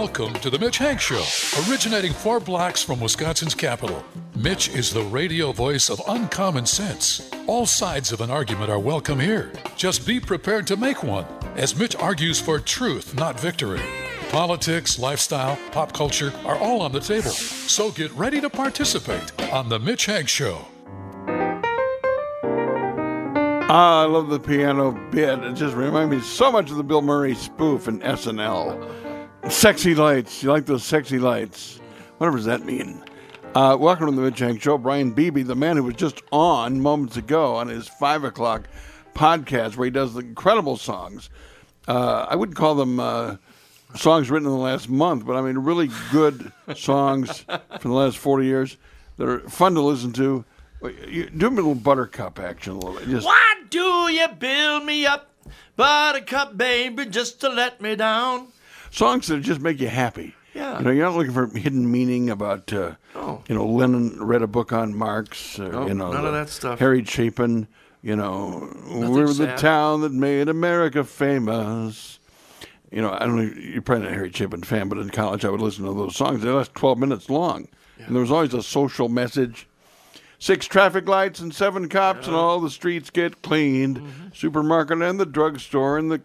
Welcome to the Mitch Hank Show, originating four blocks from Wisconsin's capital. Mitch is the radio voice of uncommon sense. All sides of an argument are welcome here. Just be prepared to make one, as Mitch argues for truth, not victory. Politics, lifestyle, pop culture are all on the table. So get ready to participate on the Mitch Hank Show. I love the piano bit. It just reminds me so much of the Bill Murray spoof in SNL. Sexy lights. You like those sexy lights? Whatever does that mean? Uh, welcome to the Mitch Hank Show. Brian Beebe, the man who was just on moments ago on his five o'clock podcast, where he does the incredible songs. Uh, I wouldn't call them uh, songs written in the last month, but I mean really good songs from the last forty years that are fun to listen to. You, do a little buttercup action a little bit. Just, Why do you build me up, buttercup baby, just to let me down? Songs that just make you happy. Yeah. You know, you're not looking for hidden meaning about, uh, No. you know, Lennon read a book on Marx. Uh, No, you know, none of that stuff. Harry Chapin, you know, we're the town that made America famous. You know, I don't know, you're probably not a Harry Chapin fan, but in college I would listen to those songs. They last 12 minutes long. And there was always a social message. Six traffic lights and seven cops, and all the streets get cleaned. Mm-hmm. Supermarket and the drugstore and the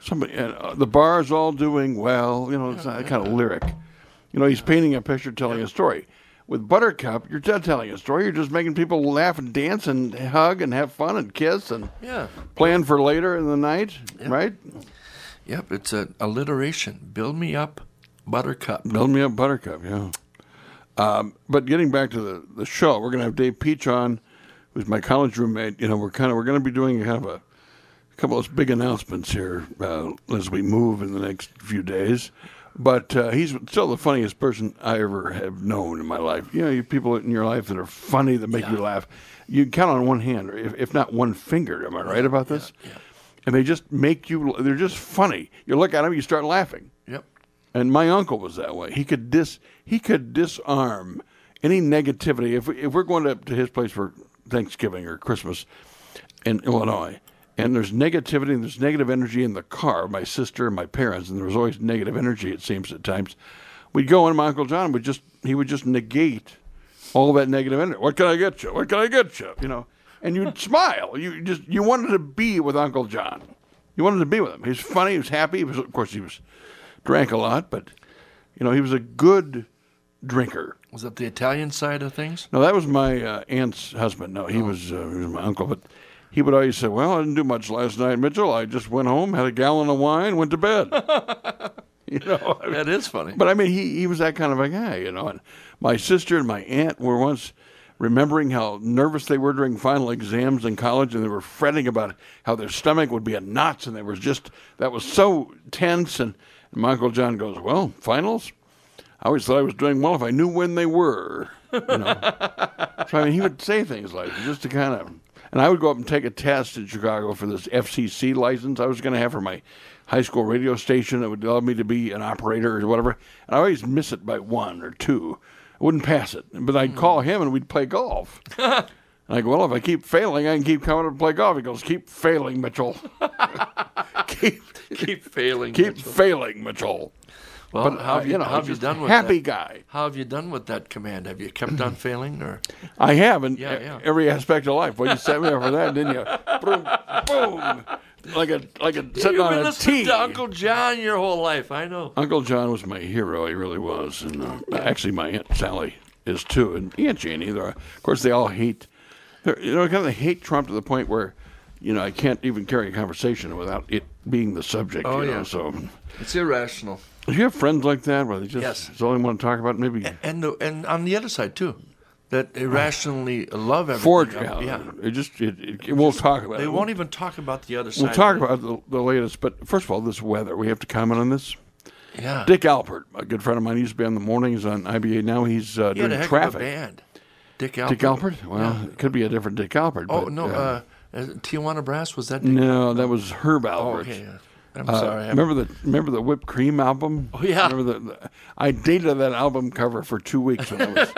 somebody uh, the bar's all doing well. You know, it's that kind of lyric. You know, he's painting a picture, telling a story. With Buttercup, you're not telling a story. You're just making people laugh and dance and hug and have fun and kiss and Yeah. plan for later in the night, right? Yep, it's an alliteration. Build me up, buttercup. Build me up, Buttercup. Yeah. Um, but getting back to the, the show, we're going to have Dave Peach on, who's my college roommate. You know, we're kind of we're going to be doing kind of a, couple of big announcements here uh, as we move in the next few days. But uh, he's still the funniest person I ever have known in my life. You know, you people in your life that are funny that make you laugh. You can count on one hand, or if, if not one finger. Am I right about this? And they just make you. They're just funny. You look at them, you start laughing. Yep. And my uncle was that way. He could dis he could disarm any negativity. If we, if we're going to, to his place for Thanksgiving or Christmas in Illinois, and there's negativity and there's negative energy in the car, my sister and my parents, and there was always negative energy. It seems at times, we'd go in. My uncle John would just he would just negate all that negative energy. What can I get you? What can I get you? You know, and you'd smile. You just you wanted to be with Uncle John. You wanted to be with him. He was funny. He was happy. He was, of course, he was drank a lot, but you know he was a good drinker. Was that the Italian side of things? No, that was my uh, aunt's husband. No, he was uh, he was my uncle, but he would always say, "Well, I didn't do much last night, Mitchell. I just went home, had a gallon of wine, went to bed." you know, I mean- That is funny. but I mean, he he was that kind of a guy, you know. And my sister and my aunt were once remembering how nervous they were during final exams in college, and they were fretting about how their stomach would be in knots, and they were just that was so tense. And, and my uncle John goes, "Well, finals." I always thought I was doing well if I knew when they were. You know? so I mean, he would say things like just to kind of. And I would go up and take a test in Chicago for this FCC license I was going to have for my high school radio station that would allow me to be an operator or whatever. And I always miss it by one or two. I wouldn't pass it, but I'd call hmm. him and we'd play golf. and I go, well, if I keep failing, I can keep coming to play golf. He goes, keep failing, Mitchell. keep keep failing. keep failing, Mitchell. Well, But how uh, have you, you know, how have you done with happy that? guy. How have you done with that command? Have you kept on failing, or I have in Yeah, yeah. every aspect of life. Well, you set me up for that, didn't you? boom, boom, like a like a sitting you've on been a listening tee. to Uncle John your whole life? I know. Uncle John was my hero. He really was, and uh, actually, my aunt Sally is too, and Aunt Janie. They're, of course, they all hate. You know, kind of hate Trump to the point where, you know, I can't even carry a conversation without it being the subject. Oh, you know, yeah. So, It's irrational. Do you have friends like that where they just Yes. it's all they want to talk about? Maybe And the, and on the other side too, that irrationally love everything. Forge. Yeah. Yeah, it just it, it, it- we'll talk about They it. won't even talk about the other side. We'll talk about the, the latest, but first of all, this weather. We have to comment on this. Yeah. Dick Alpert, a good friend of mine, used to be on the mornings on IBA. Now he's uh, he doing traffic. band. Dick Alpert. Dick Alpert? Well, it could be a different Dick Alpert. Oh but, no, uh, uh, uh, Tijuana Brass was that? Dick? no, that was Herb Alpert. Oh, okay. I'm Uh, sorry. I'm- remember the remember the whipped cream album? Oh, yeah. Remember the, the I dated that album cover for two weeks when I was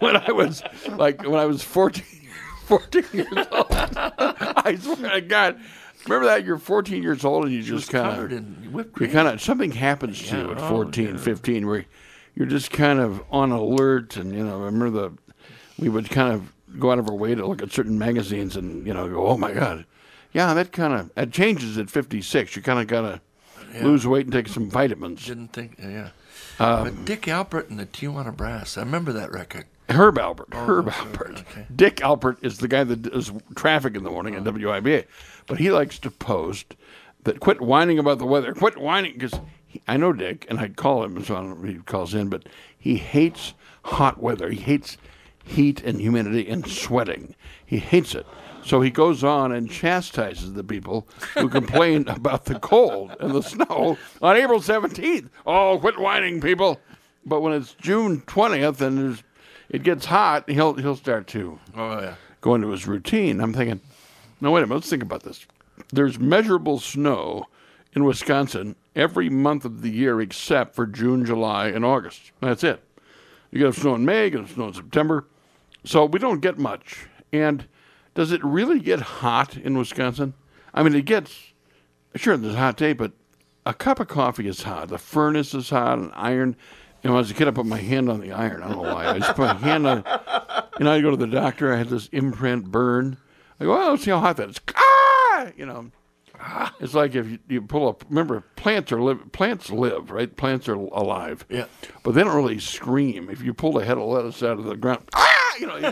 when I was like when I was 14, 14 years old. I swear to God, Remember that you're 14 years old and you just kind of in whipped you kind of something happens to you Yeah, at oh, 14, yeah. 15 where you're just kind of on alert and you know remember the we would kind of go out of our way to look at certain magazines and you know go oh my god yeah that kind of that changes at 56 you kind of gotta lose weight and take some vitamins. Didn't think, yeah. Um, but Dick Albert and the Tijuana Brass. I remember that record. Herb Alpert Herb that's Albert. okay. Dick Alpert is the guy that does traffic in the morning at WIBA but he likes to post that quit whining about the weather. Quit whining because I know Dick and I call him so I don't know if he calls in but he hates hot weather. He hates heat and humidity and sweating. He hates it so he goes on and chastises the people who complain about the cold and the snow on April 17th. Oh, quit whining, people. But when it's June 20th and there's, it gets hot, he'll, he'll start to Oh, yeah. go into his routine. I'm thinking, no, wait a minute, let's think about this. There's measurable snow in Wisconsin every month of the year except for June, July, and August. That's it. You get snow in May, you get snow in September. So we don't get much. And does it really get hot in Wisconsin? I mean, it gets, sure, there's a hot day, but a cup of coffee is hot. The furnace is hot, an iron. You know, as a kid, I put my hand on the iron. I don't know why. I just put my hand on you know, I go to the doctor. I had this imprint burn. I go, oh, let's see how hot that is. Ah, you know, it's like if you, you pull up. Remember, plants are live. Plants live, right? Plants are alive. Yeah. But they don't really scream. If you pull a head of lettuce out of the ground, ah, you know, you, you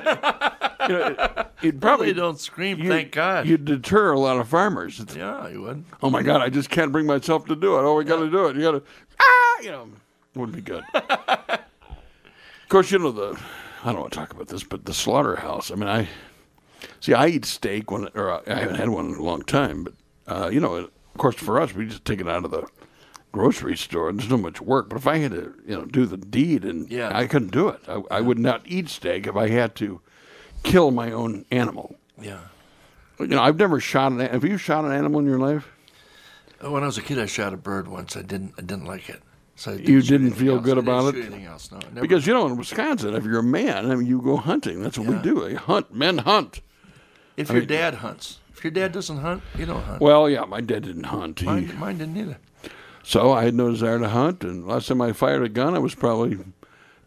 know, it, it probably They don't scream, you- thank God. You'd deter a lot of farmers. It's, yeah, you would. oh my God, I just can't bring myself to do it. Oh, we got to do it. You got to, ah, you know, wouldn't be good. of course, you know the. I don't want to talk about this, but the slaughterhouse. I mean, I see. I eat steak when, or I haven't had one in a long time, but uh, you know, of course, for us, we just take it out of the grocery store. and There's not much work, but if I had to, you know, do the deed, and Yeah. I couldn't do it. I, I would not eat steak if I had to kill my own animal. Yeah. You know, I've never shot an. Have you shot an animal in your life? Uh, when I was a kid, I shot a bird once. I didn't. I didn't like it. So I You didn't feel else. good didn't about it? Else? No. Because you know, in Wisconsin, if you're a man, I mean, you go hunting. That's what we do. We hunt. Men hunt. if I your mean- dad hunts, if your dad doesn't hunt, you don't hunt. Well, yeah, my dad didn't hunt. He- mine, mine didn't either. So I had no desire to hunt. And last time I fired a gun, I was probably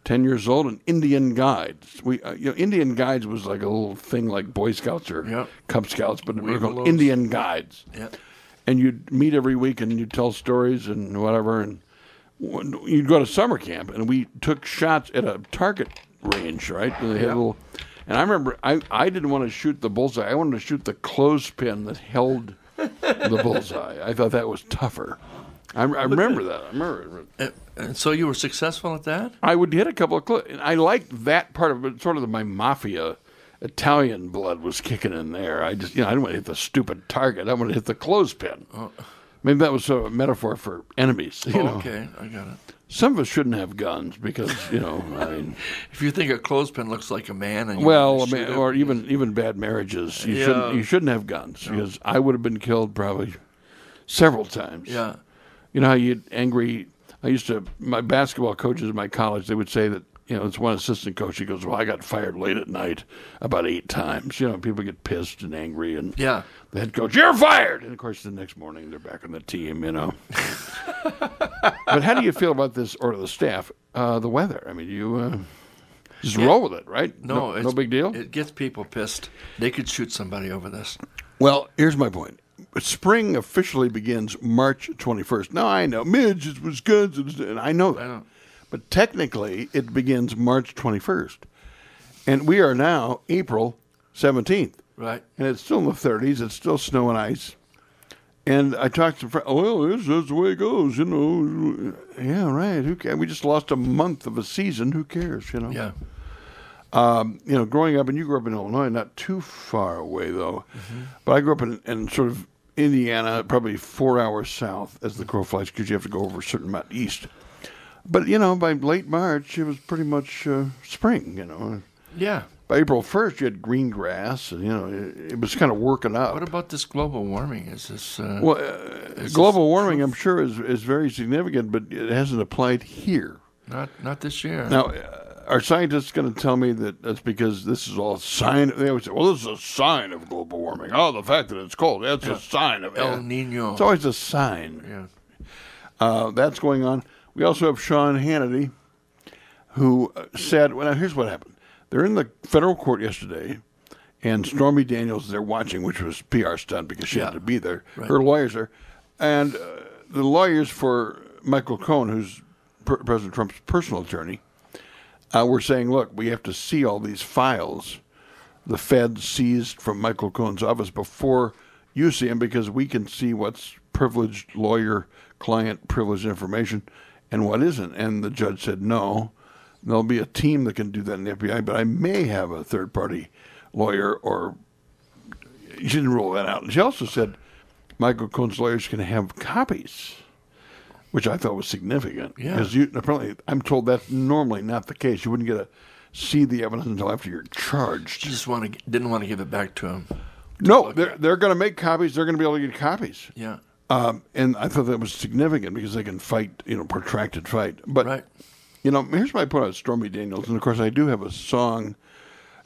ten years old. And Indian Guides. We, uh, you know, Indian Guides was like a little thing like Boy Scouts or Yep. Cub Scouts, but we were called Indian Guides. Yeah. and you'd meet every week and you'd tell stories and whatever and you'd go to summer camp and we took shots at a target range right and they had a little and i remember I, I didn't want to shoot the bullseye i wanted to shoot the clothespin that held the bullseye i thought that was tougher i, I remember that i remember it. And so you were successful at that? i would hit a couple of cl- and i liked that part of it sort of my mafia Italian blood was kicking in there. I just, you know, I didn't want to hit the stupid target. I wanted to hit the clothespin. Oh. Maybe that was sort of a metaphor for enemies. You know, Oh, okay, I got it. some of us shouldn't have guns because you know, I mean, If you think a clothespin looks like a man, and well, I mean, it, or even even bad marriages. You Yeah. shouldn't you shouldn't have guns because I would have been killed probably several times. yeah, You know how you angry. I used to my basketball coaches in my college. They would say that you know it's one assistant coach. He goes, "Well, I got fired late at night about eight times." You know, people get pissed and angry, and yeah. the head coach, "You're fired!" And of course, the next morning they're back on the team. You know. but how do you feel about this, or the staff, uh, the weather? I mean, you uh, just roll with it, right? No, it's no, big deal. It gets people pissed. They could shoot somebody over this. Well, here's my point. Spring officially begins March 21st. Now I know, Midge, it's Wisconsin, and I know that. But technically, it begins March 21st. And we are now April 17th. Right. And it's still in the 30s. It's still snow and ice. And I talked to friends, oh, well, this is the way it goes, you know. Yeah, right. Who cares? We just lost a month of a season. Who cares, you know? Yeah. Um, you know, growing up, and you grew up in Illinois, not too far away though, mm-hmm. but I grew up in, in sort of Indiana, probably four hours south as the crow flies, because you have to go over a certain amount east. But you know, by late March, it was pretty much uh, spring. You know, Yeah. by April first, you had green grass, and you know, it, it was kind of working up. What about this global warming? Is this? Uh, well, uh, this global warming, I'm sure, is is very significant, but it hasn't applied here. not not this year. Now, are scientists going to tell me that that's because this is all sign? They always say, "Well, this is a sign of global warming." Oh, the fact that it's cold, that's a sign of El. Nino. It's always a sign. yeah. Uh, that's going on. We also have Sean Hannity, who uh, said, "Well, now here's what happened. They're in the federal court yesterday, and Stormy Daniels they're watching, which was PR stunt because she Yeah. had to be there. Right. Her lawyers are, and uh, the lawyers for Michael Cohen, who's President Trump's personal attorney, uh, were saying, look, we have to see all these files the Fed seized from Michael Cohen's office before you see them because we can see what's privileged lawyer client privileged information and what isn't. And the judge said no. There'll be a team that can do that in the FBI, but I may have a third party lawyer or she didn't rule that out. She also said Michael Cohen's lawyers can have copies, which I thought was significant. Yeah. Because you apparently I'm told that's normally not the case. You wouldn't get to see the evidence until after you're charged. Just want to didn't want to give it back to him. No, they're at. they're going to make copies. They're going to be able to get copies. Yeah. Um, and I thought that was significant because they can fight, you know, protracted fight. But Right. you know, here's my point on Stormy Daniels, and of course I do have a song.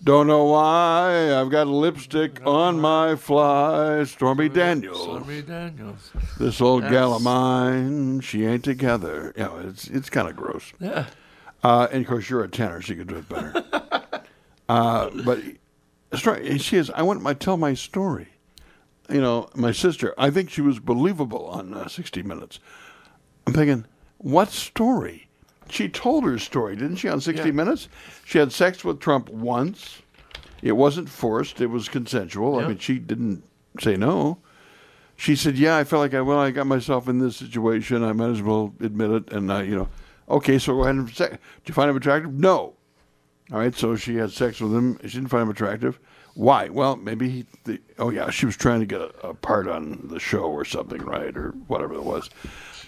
Don't know why I've got lipstick on my fly, Stormy Daniels. Stormy Daniels. This old gal of mine, she ain't together. You know, it's it's kind of gross. Yeah. Uh, and of course, you're a tenor, so you can do it better. uh, but story- she is. I want my tell my story. You know, my sister. I think she was believable on uh, 60 Minutes. I'm thinking, what story? She told her story, didn't she? On 60 Yeah. Minutes, she had sex with Trump once. It wasn't forced. It was consensual. I mean, she didn't say no. She said, "Yeah, I felt like I well, I got myself in this situation. I might as well admit it." And I, you know, okay, so go ahead and se- did you find him attractive? No. All right, so she had sex with him. She didn't find him attractive. Why? Well, maybe he. The, oh yeah, she was trying to get a, a part on the show or something, right, or whatever it was.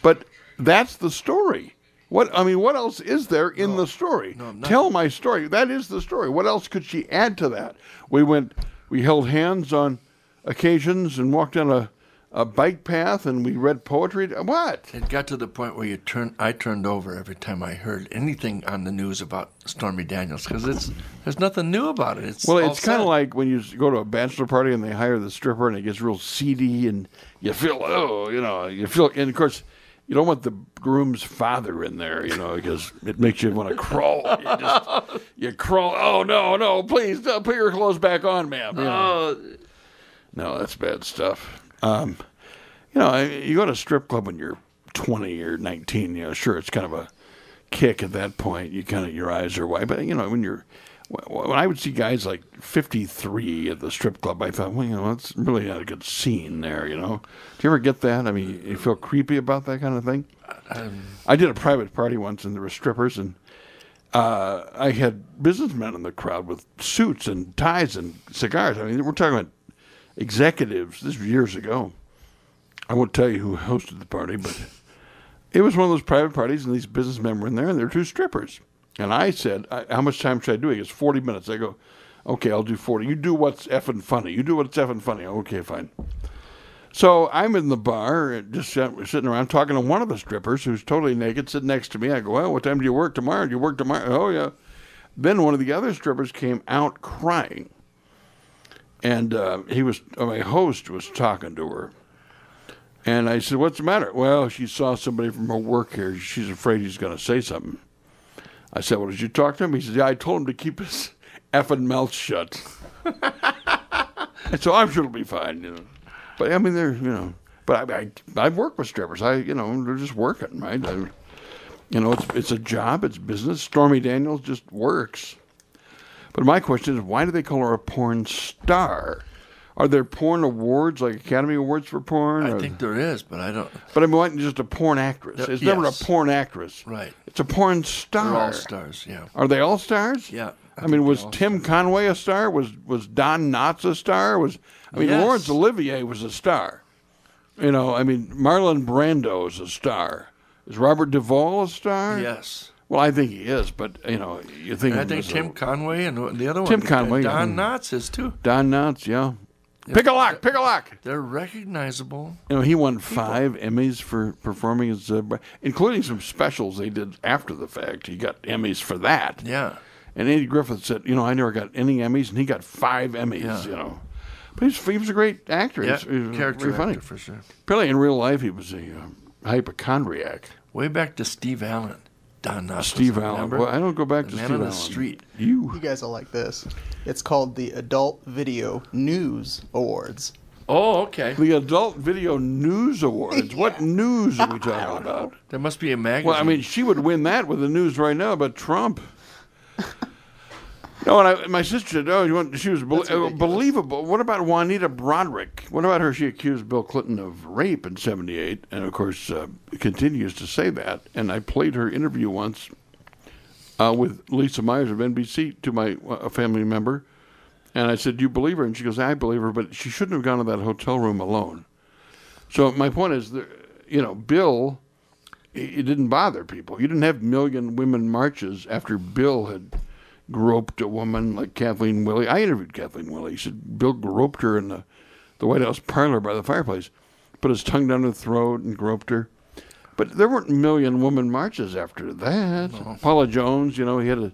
But that's the story. What I mean, what else is there in the story? no. Tell my story. That is the story. What else could she add to that? We went. We held hands on occasions and walked on a, a bike path and we read poetry. What? It got to the point where you turn. I turned over every time I heard anything on the news about Stormy Daniels because it's there's nothing new about it. It's Well, it's kind of like when you go to a bachelor party and they hire the stripper and it gets real seedy and you feel, oh, you know, you feel, and of course, you don't want the groom's father in there, you know, because it makes you want to crawl. You, just, you crawl. Oh no, no! Please don't put your clothes back on, ma'am. You know. Oh, No, that's bad stuff. Um, you know, you go to a strip club when you're 20 or 19. You know, sure, it's kind of a kick at that point. You kind of your eyes are wide, but you know, when you're when I would see guys like 53 at the strip club, I thought, well, you know, that's really not a good scene there. You know, do you ever get that? I mean, you feel creepy about that kind of thing. I did a private party once, and there were strippers, and uh, I had businessmen in the crowd with suits and ties and cigars. I mean, we're talking about executives. This was years ago. I won't tell you who hosted the party, but it was one of those private parties, and these businessmen were in there, and there were two strippers. And I said, I, "How much time should I do?" He goes, 40 minutes." I go, "Okay, I'll do 40. You do what's effing funny. You do what's effing funny." Okay, fine. So I'm in the bar, just sitting around talking to one of the strippers who's totally naked, sitting next to me. I go, "Well, what time do you work tomorrow? Do you work tomorrow?" Oh yeah. Then one of the other strippers came out crying, and uh, he was uh, my host was talking to her, and I said, "What's the matter?" Well, she saw somebody from her work here. She's afraid he's going to say something. I said, "Well, did you talk to him?" He said, "Yeah, I told him to keep his effing mouth shut." so I'm sure it'll be fine, you know. But I mean, they're you know, but I, I I've worked with strippers. I you know they're just working, right? I, you know, it's it's a job, it's business. Stormy Daniels just works. But my question is, why do they call her a porn star? Are there porn awards, like Academy Awards for porn? I Or- think there is, but I don't. but I mean, why not just a porn actress? Uh, It's never a porn actress. Right. It's a porn star. They're all stars. Yeah. Are they all stars? Yeah, I, I mean, was Tim Conway a star? Was was Don Knotts a star? Was I mean, Yes. Laurence Olivier was a star. You know, I mean, Marlon Brando is a star. Is Robert Duvall a star? Yes. Well, I think he is, but you know, you think And I think as a- Tim Conway and the other one. Tim Conway, Don. Knotts is too. Don Knotts, yeah. Pick a lock, pick a lock. They're recognizable. You know, he won five Emmys for performing as, uh, including some specials they did after the fact. He got Emmys for that. Yeah. And Andy Griffith said, you know, I never got any Emmys, and he got five Emmys. Yeah. You know, but he's, he was a great actor. Yeah, He's- he was character very funny. actor for sure. Apparently, in real life, he was a um, hypochondriac. Way back to Steve Allen. Don Knotts, Steve Allen. remember? Well, I don't go back The to man Steve on the Allen. street. You. You guys will like this. It's called the Adult Video News Awards. Oh, okay. The Adult Video News Awards. What news are we talking about? There must be a magazine. Well, I mean, she would win that with the news right now about Trump. No, and I, my sister said, "Oh, you want?" She was bel- uh, believable. What about Juanita Broaddrick? What about her? She accused Bill Clinton of rape in '78, and of course uh, continues to say that. And I played her interview once uh, with Lisa Myers of NBC to my uh, family member, and I said, "Do you believe her?" And she goes, "I believe her, but she shouldn't have gone to that hotel room alone." So my point is, that, you know, Bill, it didn't bother people. You didn't have million women marches after Bill had groped a woman like Kathleen Willey. I interviewed Kathleen Willey. He said Bill groped her in the, the White House parlor by the fireplace, put his tongue down her throat and groped her. But there weren't million woman marches after that. Paula Jones, you know, he had a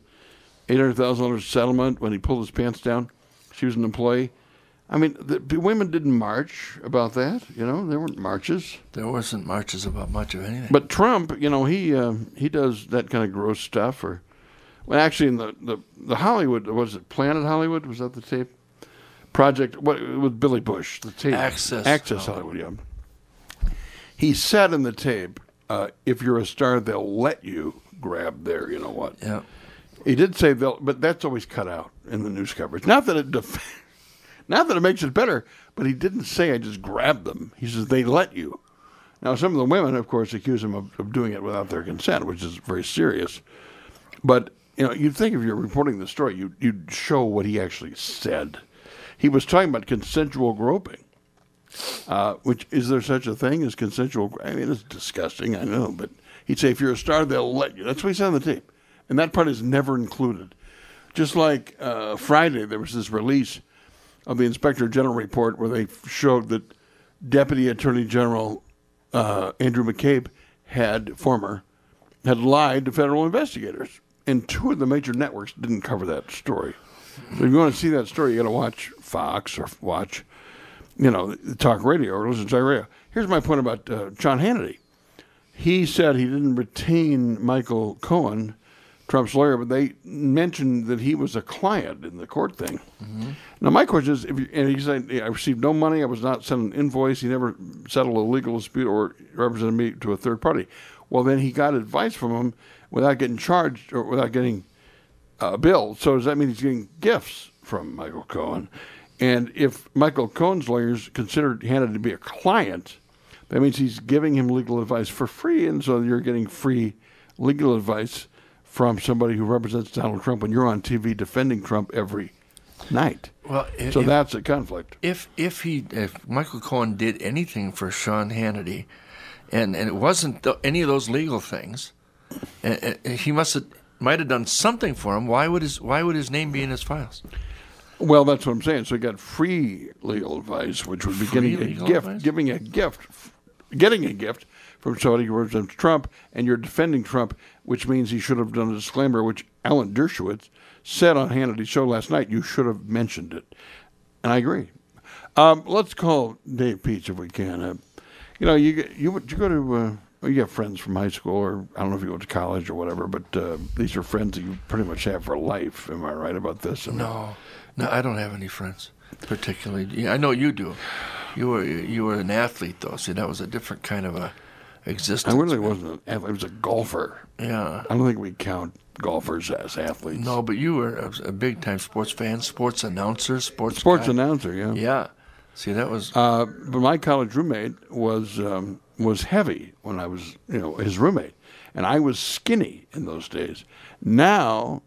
eight hundred thousand dollars settlement when he pulled his pants down. She was an employee. I mean, the, women didn't march about that. You know, there weren't marches. there wasn't marches about much of anything. But Trump, you know, he um, he does that kind of gross stuff. Or, well, actually, in the, the, the Hollywood was it Planet Hollywood? Was that the tape project? What with Billy Bush? The tape Access Access Hollywood. Yeah. He said in the tape, uh, "If you're a star, they'll let you grab their, you know what." yeah. He did say they'll, but that's always cut out in the news coverage. Not that it, def- not that it makes it better, but he didn't say I just grabbed them. He says they let you. Now, some of the women, of course, accuse him of, of doing it without their consent, which is very serious. But you know, you'd think if you're reporting the story, you, you'd show what he actually said. He was talking about consensual groping. Uh, which is there such a thing as consensual? I mean, it's disgusting, I know, but he'd say if you're a star, they'll let you. That's what he said on the tape, and that part is never included. Just like uh, Friday, there was this release of the Inspector General report where they showed that Deputy Attorney General uh, Andrew McCabe had former had lied to federal investigators, and two of the major networks didn't cover that story. So if you want to see that story, you got to watch Fox or watch, you know, talk radio or listen to talk radio. Here's my point about uh, John Hannity. He said he didn't retain Michael Cohen, Trump's lawyer, but they mentioned that he was a client in the court thing. Now, my question is, if you, and he said, I received no money, I was not sent an invoice, he never settled a legal dispute or represented me to a third party. Well, then he got advice from him without getting charged or without getting uh, bill. So does that mean he's getting gifts from Michael Cohen? And if Michael Cohen's lawyers considered Hannah to be a client, that means he's giving him legal advice for free, and so you're getting free legal advice from somebody who represents Donald Trump when you're on TV defending Trump every night. Well, i- so that's a conflict. If if he if Michael Cohen did anything for Sean Hannity, and and it wasn't th- any of those legal things, he must have might have done something for him. Why would his why would his name be in his files? Well, that's what I'm saying. So he got free legal advice, which would be Free getting a gift, advice? giving a gift, getting a gift from somebody who represents Trump, and you're defending Trump, which means he should have done a disclaimer, which Alan Dershowitz said on Hannity's show last night. You should have mentioned it, and I agree. Um, let's call Dave Peach if we can. Uh, you know, you you you go to uh, well, you have friends from high school, or I don't know if you went to college or whatever, but uh, these are friends that you pretty much have for life. Am I right about this? I mean, No, no, I don't have any friends particularly. Yeah, I know you do. You were you were an athlete though. See, that was a different kind of a existence. I really wasn't an athlete. I was a golfer. Yeah. I don't think we count golfers as athletes. No, but you were a, a big time sports fan, sports announcer, sports Sports guy. announcer, yeah. Yeah. See, that was Uh, but my college roommate was um, was heavy when I was, you know, his roommate, and I was skinny in those days. Now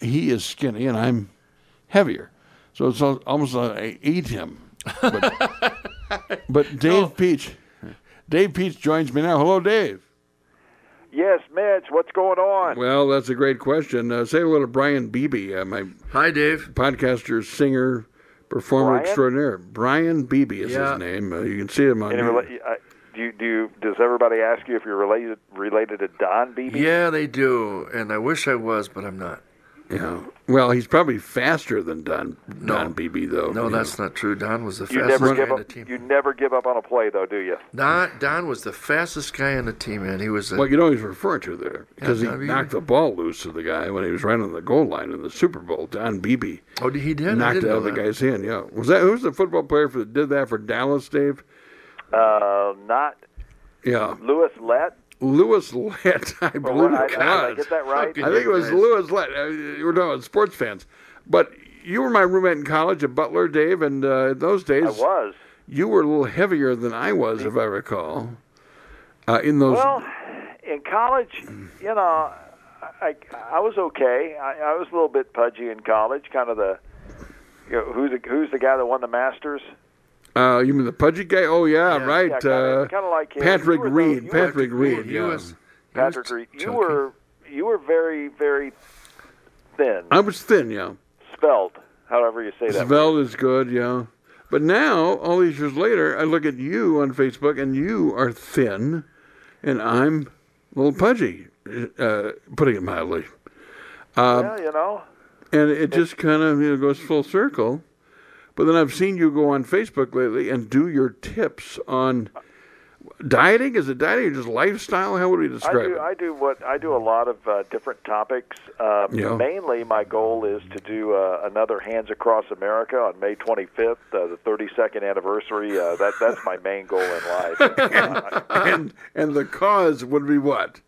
he is skinny, and I'm heavier, so it's almost like I eat him. But, but Dave Peach, Dave Peach joins me now. Hello, Dave. Yes, Mitch, what's going on? Well, that's a great question. Uh, say hello to Brian Beebe, uh, my hi, Dave. podcaster, singer, performer Brian? extraordinaire. Brian Beebe is Yeah. his name. Uh, you can see him on. Any rela- do you, do you, does everybody ask you if you're related related to Don Beebe? Yeah, they do, and I wish I was, but I'm not. yeah. Well, he's probably faster than Don No. Don Beebe though. No, that's know. not true. Don was the You fastest never guy give on the up. team. You never give up on a play, though, do you? Don, Don was the fastest guy on the team, man. He was. A, Well, you know what he's referring to there because he Don knocked the ball loose of the guy when he was right on the goal line in the Super Bowl. Don Beebe oh, he did. Knocked didn't out the that. guy's hand. Yeah, was that who's the football player for, that did that for Dallas, Dave? Uh, not Yeah, Lewis Lett. Lewis Lett. I Or believe what- I, it did I get that right? I think it was Lewis Lett. Uh, you were talking about sports fans, but you were my roommate in college at Butler, Dave, and uh, in those days I was. you were a little heavier than I was, if I recall. Uh, in those, Well, in college, you know, I I was okay. I, I was a little bit pudgy in college, kind of the. You know, who's the who's the guy that won the Masters? Uh, you mean the pudgy guy? Oh yeah, Yeah, right. Yeah, kinda, uh, kinda like him. Patrick You Reed. you Patrick Reed. Yeah. was. Patrick Reed. You were you were very very thin, I was thin, yeah. spelt, however you say that. Svelte is good, yeah. But now, all these years later, I look at you on Facebook, and you are thin, and I'm a little pudgy, uh, putting it mildly. yeah, you know. And it just kind of you know, goes full circle. But then I've seen you go on Facebook lately and do your tips on dieting. Is it dieting or just lifestyle? How would we I describe do. it? I do what I do. A lot of uh, different topics. Um, Yeah. Mainly, my goal is to do uh, another Hands Across America on May 25th, uh, the 32nd anniversary. Uh, that that's my main goal in life. Uh, and and the cause would be what?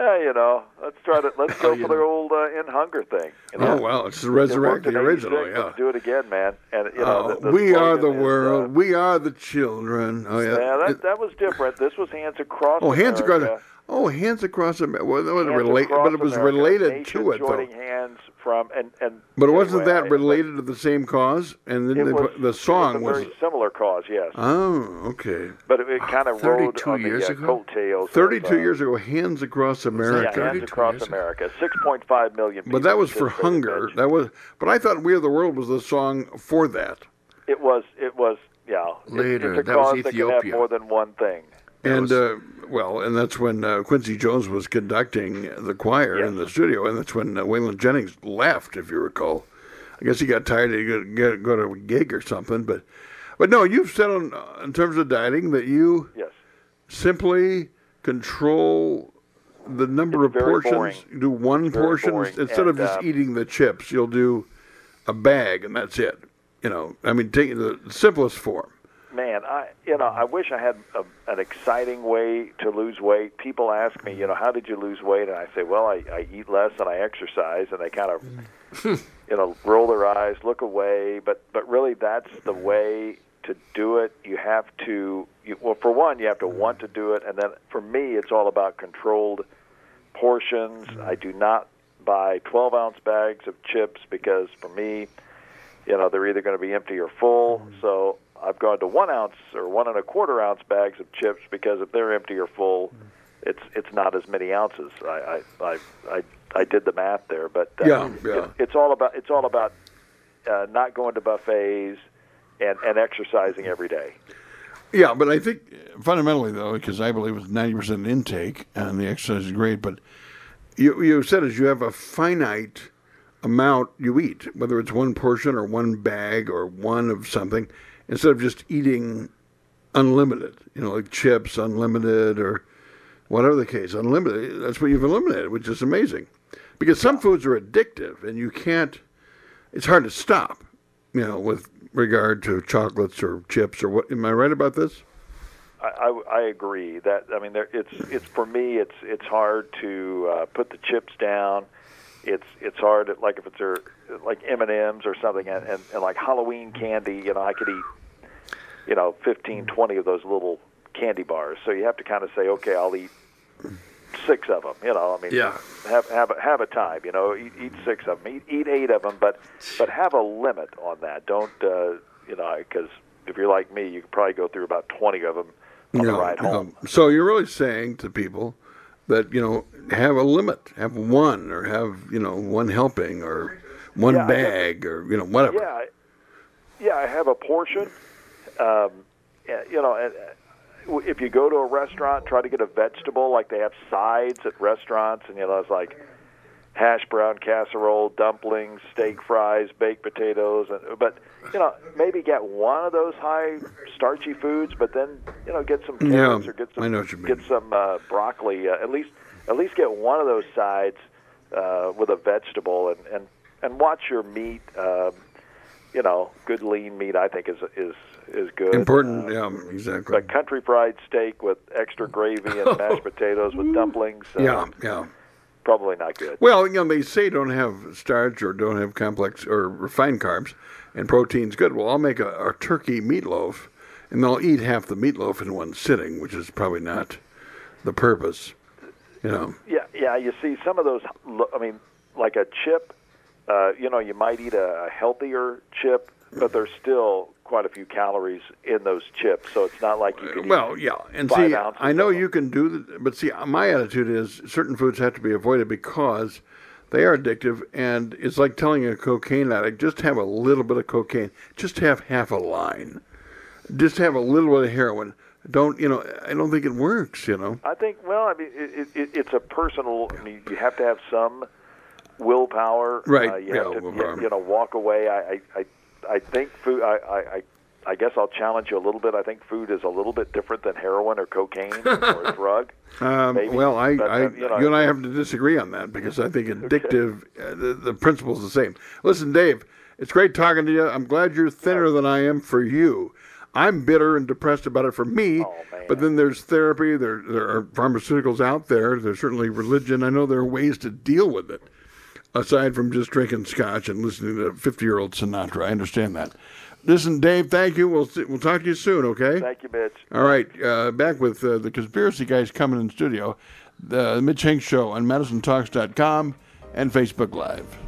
Yeah, you know, let's try to let's go for the old uh, in hunger thing. You know? Oh well, it's It resurrect the original. Yeah. Let's do it again, man. And you know, Oh, the, the we are the is, world. uh, we are the children. Oh yeah. yeah, that It- that was different. This was Hands Across. oh, hands across. America. Oh, hands across America. Well, that was Hands relate, but it was America, related nations to it, though. joining hands from and and. But wasn't anyway, that related to the same cause? And then It they was, the song was was. a very similar cause, yes. Oh, okay. but it, it kind of rode 32 on the years uh, ago? coattails. of, Thirty-two uh, years ago, hands across America. Yeah, America. Hands 32 Across years ago. America. 6.5 million people. but that was for hunger. Mitch. That was. But I thought "We Are the World" was the song for that. It was. It was. Yeah. It- Later, it's a that was cause that can have Ethiopia. more than one thing. And was- uh, well, and that's when uh, Quincy Jones was conducting the choir in the studio, and that's when uh, Waylon Jennings left, if you recall. I guess he got tired of go, get, go to a gig or something, but but no, you've said on uh, in terms of dieting that you Yes. simply control the number It's of portions. boring. You do one portion instead of just uh, eating the chips. You'll do a bag, and that's it. You know, I mean, take the simplest form. Man, I you know I wish I had a, an exciting way to lose weight. People ask me, you know, how did you lose weight? And I say, well, I, I eat less and I exercise, and they kind of, hmm. you know, roll their eyes, look away. But but really, that's the way to do it. You have to, you, well, for one, you have to want to do it, and then for me, it's all about controlled portions. I do not buy 12 ounce bags of chips because for me, you know, they're either going to be empty or full. So I've gone to one ounce or one and a quarter ounce bags of chips because if they're empty or full, it's it's not as many ounces. I I I I, I did the math there, but uh, Yeah, yeah. It, it's all about it's all about uh, not going to buffets and and exercising every day. Yeah, but I think fundamentally though, because I believe it's ninety percent intake, and the exercise is great. But you you said is you have a finite amount you eat, whether it's one portion or one bag or one of something, instead of just eating unlimited. You know, like chips, unlimited, or whatever the case, unlimited. That's what you've eliminated, which is amazing. Because some foods are addictive, and you can't. It's hard to stop. You know, with regard to chocolates or chips or what. Am I right about this? I, I, I agree that I mean there, it's it's for me it's it's hard to uh, put the chips down. It's it's hard like if it's a, like M and M's or something and, and, and like Halloween candy. You know I could eat you know fifteen, twenty of those little candy bars. So you have to kind of say okay I'll eat six of them. You know I mean Yeah. have have a, have a time. You know eat, eat six of them. Eat, eat eight of them, but but have a limit on that. Don't uh, you know because if you're like me you could probably go through about twenty of them on the ride home. So you're really saying to people that you know have a limit, have one, or have you know one helping, or one Yeah, bag, or you know whatever. Yeah, yeah, I have a portion. Um, you know, uh, if you go to a restaurant, try to get a vegetable. Like they have sides at restaurants, and you know, it's like hash brown casserole, dumplings, steak fries, baked potatoes, and but you know, maybe get one of those high starchy foods, but then you know, get some carrots Yeah, or get some I know what you mean. get some uh, broccoli. Uh, at least at least get one of those sides uh, with a vegetable, and and and watch your meat. Um, you know, good lean meat. I think is is is good. Important, Uh, yeah, exactly. but country fried steak with extra gravy and mashed potatoes with dumplings. Uh, yeah, yeah. Probably not good. Well, you know, they say don't have starch or don't have complex or refined carbs, and protein's good. Well, I'll make a, a turkey meatloaf, and they'll eat half the meatloaf in one sitting, which is probably not the purpose. You know, Yeah, yeah. You see some of those. I mean, like a chip. Uh, you know, you might eat a healthier chip, but they're still quite a few calories in those chips. So it's not like you can. well, yeah, and five see, I know you can do, the, but see, my attitude is certain foods have to be avoided because they are addictive, and it's like telling a cocaine addict just have a little bit of cocaine, just have half a line, just have a little bit of heroin. Don't you know? I don't think it works. You know. I think. Well, I mean, it, it, it's a personal. I mean, you have to have some willpower. Right, Uh, you yeah, have to, willpower. you, you know, walk away. I, I, I, I think food. I, I, I, I guess I'll challenge you a little bit. I think food is a little bit different than heroin or cocaine or a drug. Um, well, I, but, I uh, you know- you and I have to disagree on that because I think addictive, uh, the, the principle's the same. Listen, Dave, it's great talking to you. I'm glad you're thinner than I am for you. I'm bitter and depressed about it for me, Oh, but then there's therapy. There, there are pharmaceuticals out there. There's certainly religion. I know there are ways to deal with it aside from just drinking scotch and listening to 50 year old Sinatra. I understand that. Listen, Dave, thank you. We'll, see, we'll talk to you soon, okay? Thank you, Mitch. All right, uh, back with uh, the conspiracy guys coming in studio. The Mitch Hanks Show on MadisonTalks.com and Facebook Live.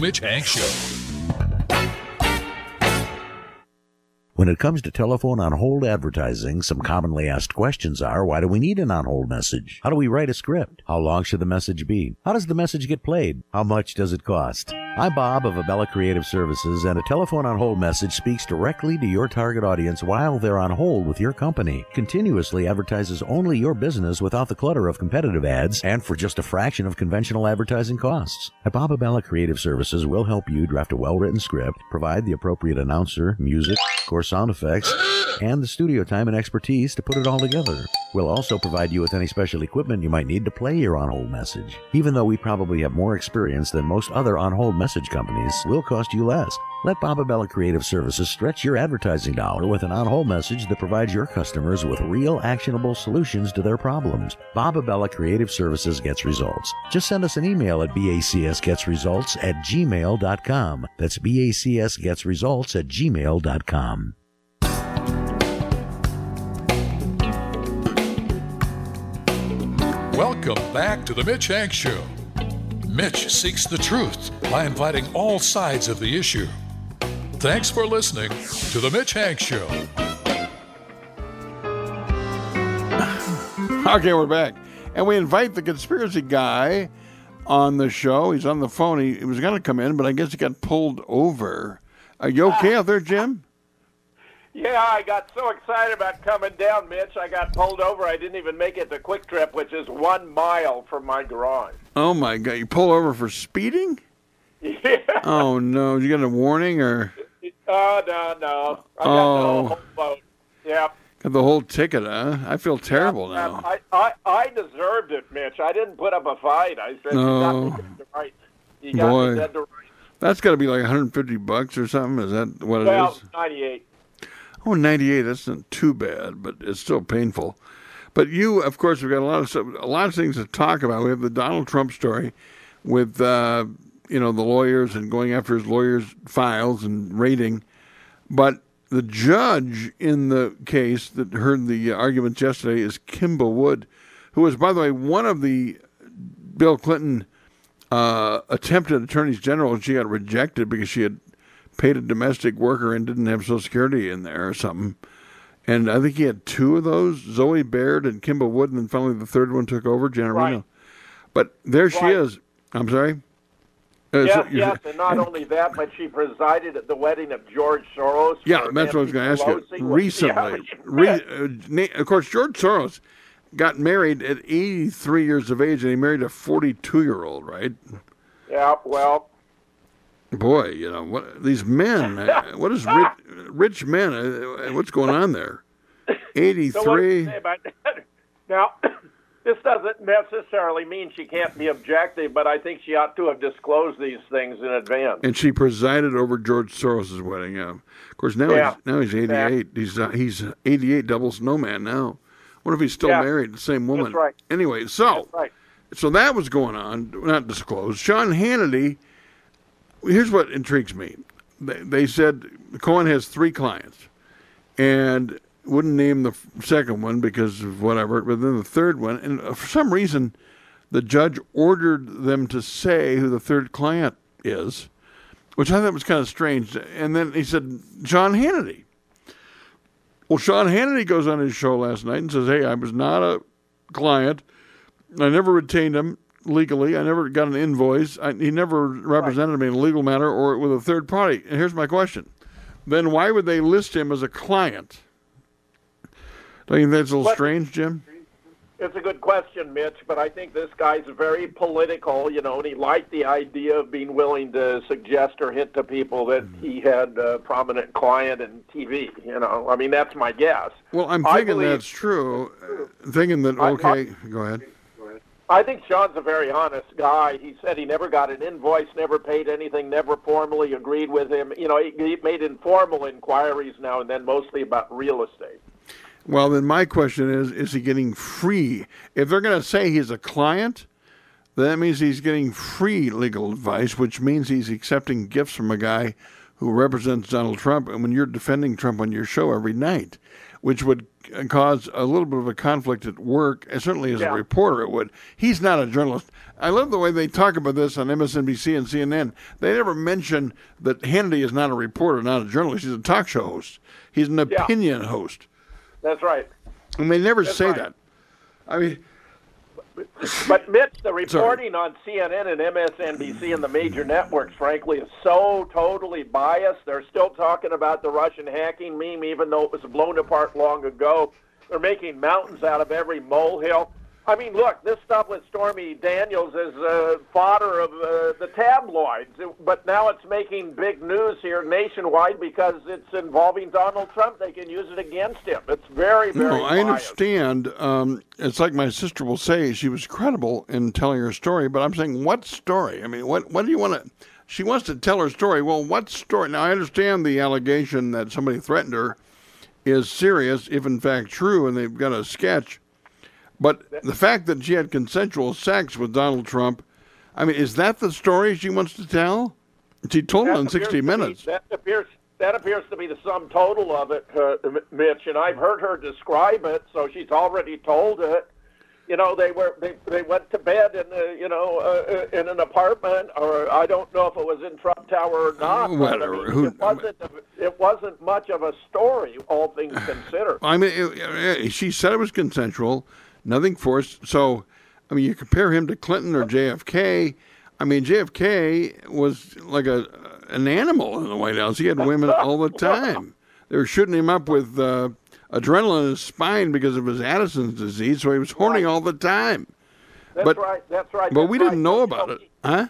Mitch Hank Show. When it comes to telephone on hold advertising, some commonly asked questions are why do we need an on hold message? How do we write a script? How long should the message be? How does the message get played? How much does it cost? I'm Bob of Abella Creative Services, and a telephone on hold message speaks directly to your target audience while they're on hold with your company. Continuously advertises only your business without the clutter of competitive ads and for just a fraction of conventional advertising costs. At Bob Abella Creative Services, we'll help you draft a well written script, provide the appropriate announcer, music, or sound effects, and the studio time and expertise to put it all together. We'll also provide you with any special equipment you might need to play your on hold message. Even though we probably have more experience than most other on hold message companies, we'll cost you less. Let Bob Abella Creative Services stretch your advertising dollar with an on hold message that provides your customers with real actionable solutions to their problems. Bob Abella Creative Services gets results. Just send us an email at bacsgetsresults at gmail.com. That's bacsgetsresults at gmail.com. Welcome back to the Mitch Hank Show. Mitch seeks the truth by inviting all sides of the issue. Thanks for listening to the Mitch Hank Show. Okay, we're back. And we invite the conspiracy guy on the show. He's on the phone. He, he was going to come in, but I guess he got pulled over. Are you okay out there, Jim? Yeah, I got so excited about coming down, Mitch. I got pulled over. I didn't even make it to Kwik Trip, which is one mile from my garage. Oh, my God. You pull over for speeding? Yeah. Oh, no. You get a warning or Oh no, no. I got Oh. the whole boat. Yeah. got the whole ticket, huh? I feel terrible um, now. I, I I deserved it, Mitch. I didn't put up a fight. I said No. you got me dead to oh. right. You got Boy. me dead to right. That's got to be like 150 bucks or something. Is that what it Well, is? ninety-eight. Oh, 98. That's not too bad, but it's still painful. But you, of course, we've got a lot of a lot of things to talk about. We have the Donald Trump story with uh, you know the lawyers and going after his lawyers' files and raiding. But the judge in the case that heard the arguments yesterday is Kimba Wood, who was, by the way, one of the Bill Clinton uh, attempted attorneys general she got rejected because she had paid a domestic worker and didn't have Social Security in there or something. And I think he had two of those, Zoe Baird and Kimba Wood, and then finally the third one took over, Janet Right. Reno. But there she Right. is. I'm sorry. Uh, Yes, so- yes, and not only that, but she presided at the wedding of George Soros. Yeah, that's what I was going to ask you. Recently, re, uh, of course, George Soros got married at 83 years of age, and he married a 42 year old, right? yeah, well, Boy, you know what these men. uh, what is rich, rich men? Uh, what's going on there? so what do 83. you say about that? Now, this doesn't necessarily mean she can't be objective, but I think she ought to have disclosed these things in advance. and she presided over George Soros's wedding. Yeah. Of course, now Yeah. he's now he's 88. He's uh, he's 88, double snowman now. What if he's still Yeah. married to the same woman? right. Anyway, so Right. so that was going on, not disclosed. Sean Hannity. Here's what intrigues me. They, they said Cohen has three clients, and wouldn't name the second one because of whatever. But then the third one, and uh, for some reason, the judge ordered them to say who the third client is, which I thought was kind of strange. And then he said Sean Hannity. Well, Sean Hannity goes on his show last night and says, "Hey, I was not a client. I never retained him legally. I never got an invoice. I, he never represented me in a legal matter or with a third party." And here's my question: Then why would they list him as a client? Don't you think that's a little What- strange, Jim? It's a good question, Mitch, but I think this guy's very political, you know, and he liked the idea of being willing to suggest or hint to people that mm-hmm. he had a prominent client in TV. You know, I mean, that's my guess. Well, I'm thinking believe- that's true. Thinking that I- okay, go ahead. I think Sean's a very honest guy. He said he never got an invoice, never paid anything, never formally agreed with him. You know, he, he made informal inquiries now and then, mostly about real estate. Well, then my question is: Is he getting free? If they're going to say he's a client, that means he's getting free legal advice, which means he's accepting gifts from a guy who represents Donald Trump. And when you're defending Trump on your show every night, which would cause a little bit of a conflict at work, and certainly as a reporter, it would. He's not a journalist. I love the way they talk about this on MSNBC and CNN. They never mention that Hannity is not a reporter, not a journalist. He's a talk show host. He's an Yeah. opinion host. That's right. And they never That's say right. that. I mean, But Mitch, the reporting on CNN and MSNBC and the major networks, frankly, is so totally biased. They're still talking about the Russian hacking meme, even though it was blown apart long ago. They're making mountains out of every molehill. I mean, look, this stuff with Stormy Daniels is uh, fodder of uh, the tabloids, but now it's making big news here nationwide because it's involving Donald Trump. They can use it against him. It's very, very. no, I understand. Um, it's like my sister will say she was credible in telling her story, but I'm saying, what story? I mean, what what do you want to? She wants to tell her story. Well, what story? Now, I understand the allegation that somebody threatened her is serious, if in fact true, and they've got a sketch. But the fact that she had consensual sex with Donald Trump, I mean, is that the story she wants to tell? She told it That on appears 60 to be- Minutes. that appears that appears to be the sum total of it, uh, Mitch. And I've heard her describe it, so she's already told it. You know, they were they they went to bed in a, you know uh, in an apartment, or I don't know if it was in Trump Tower or not. but, I mean, Who- it wasn't it wasn't much of a story, all things considered. I mean, it, it- she said it was consensual, nothing forced. So, I mean, you compare him to Clinton or JFK. I mean, JFK was like a an animal in the White House. He had women all the time. They were shooting him up with uh, adrenaline in his spine because of his Addison's disease, so he was horny all the time. That's but- right. That's right. But that's we didn't know about it, huh?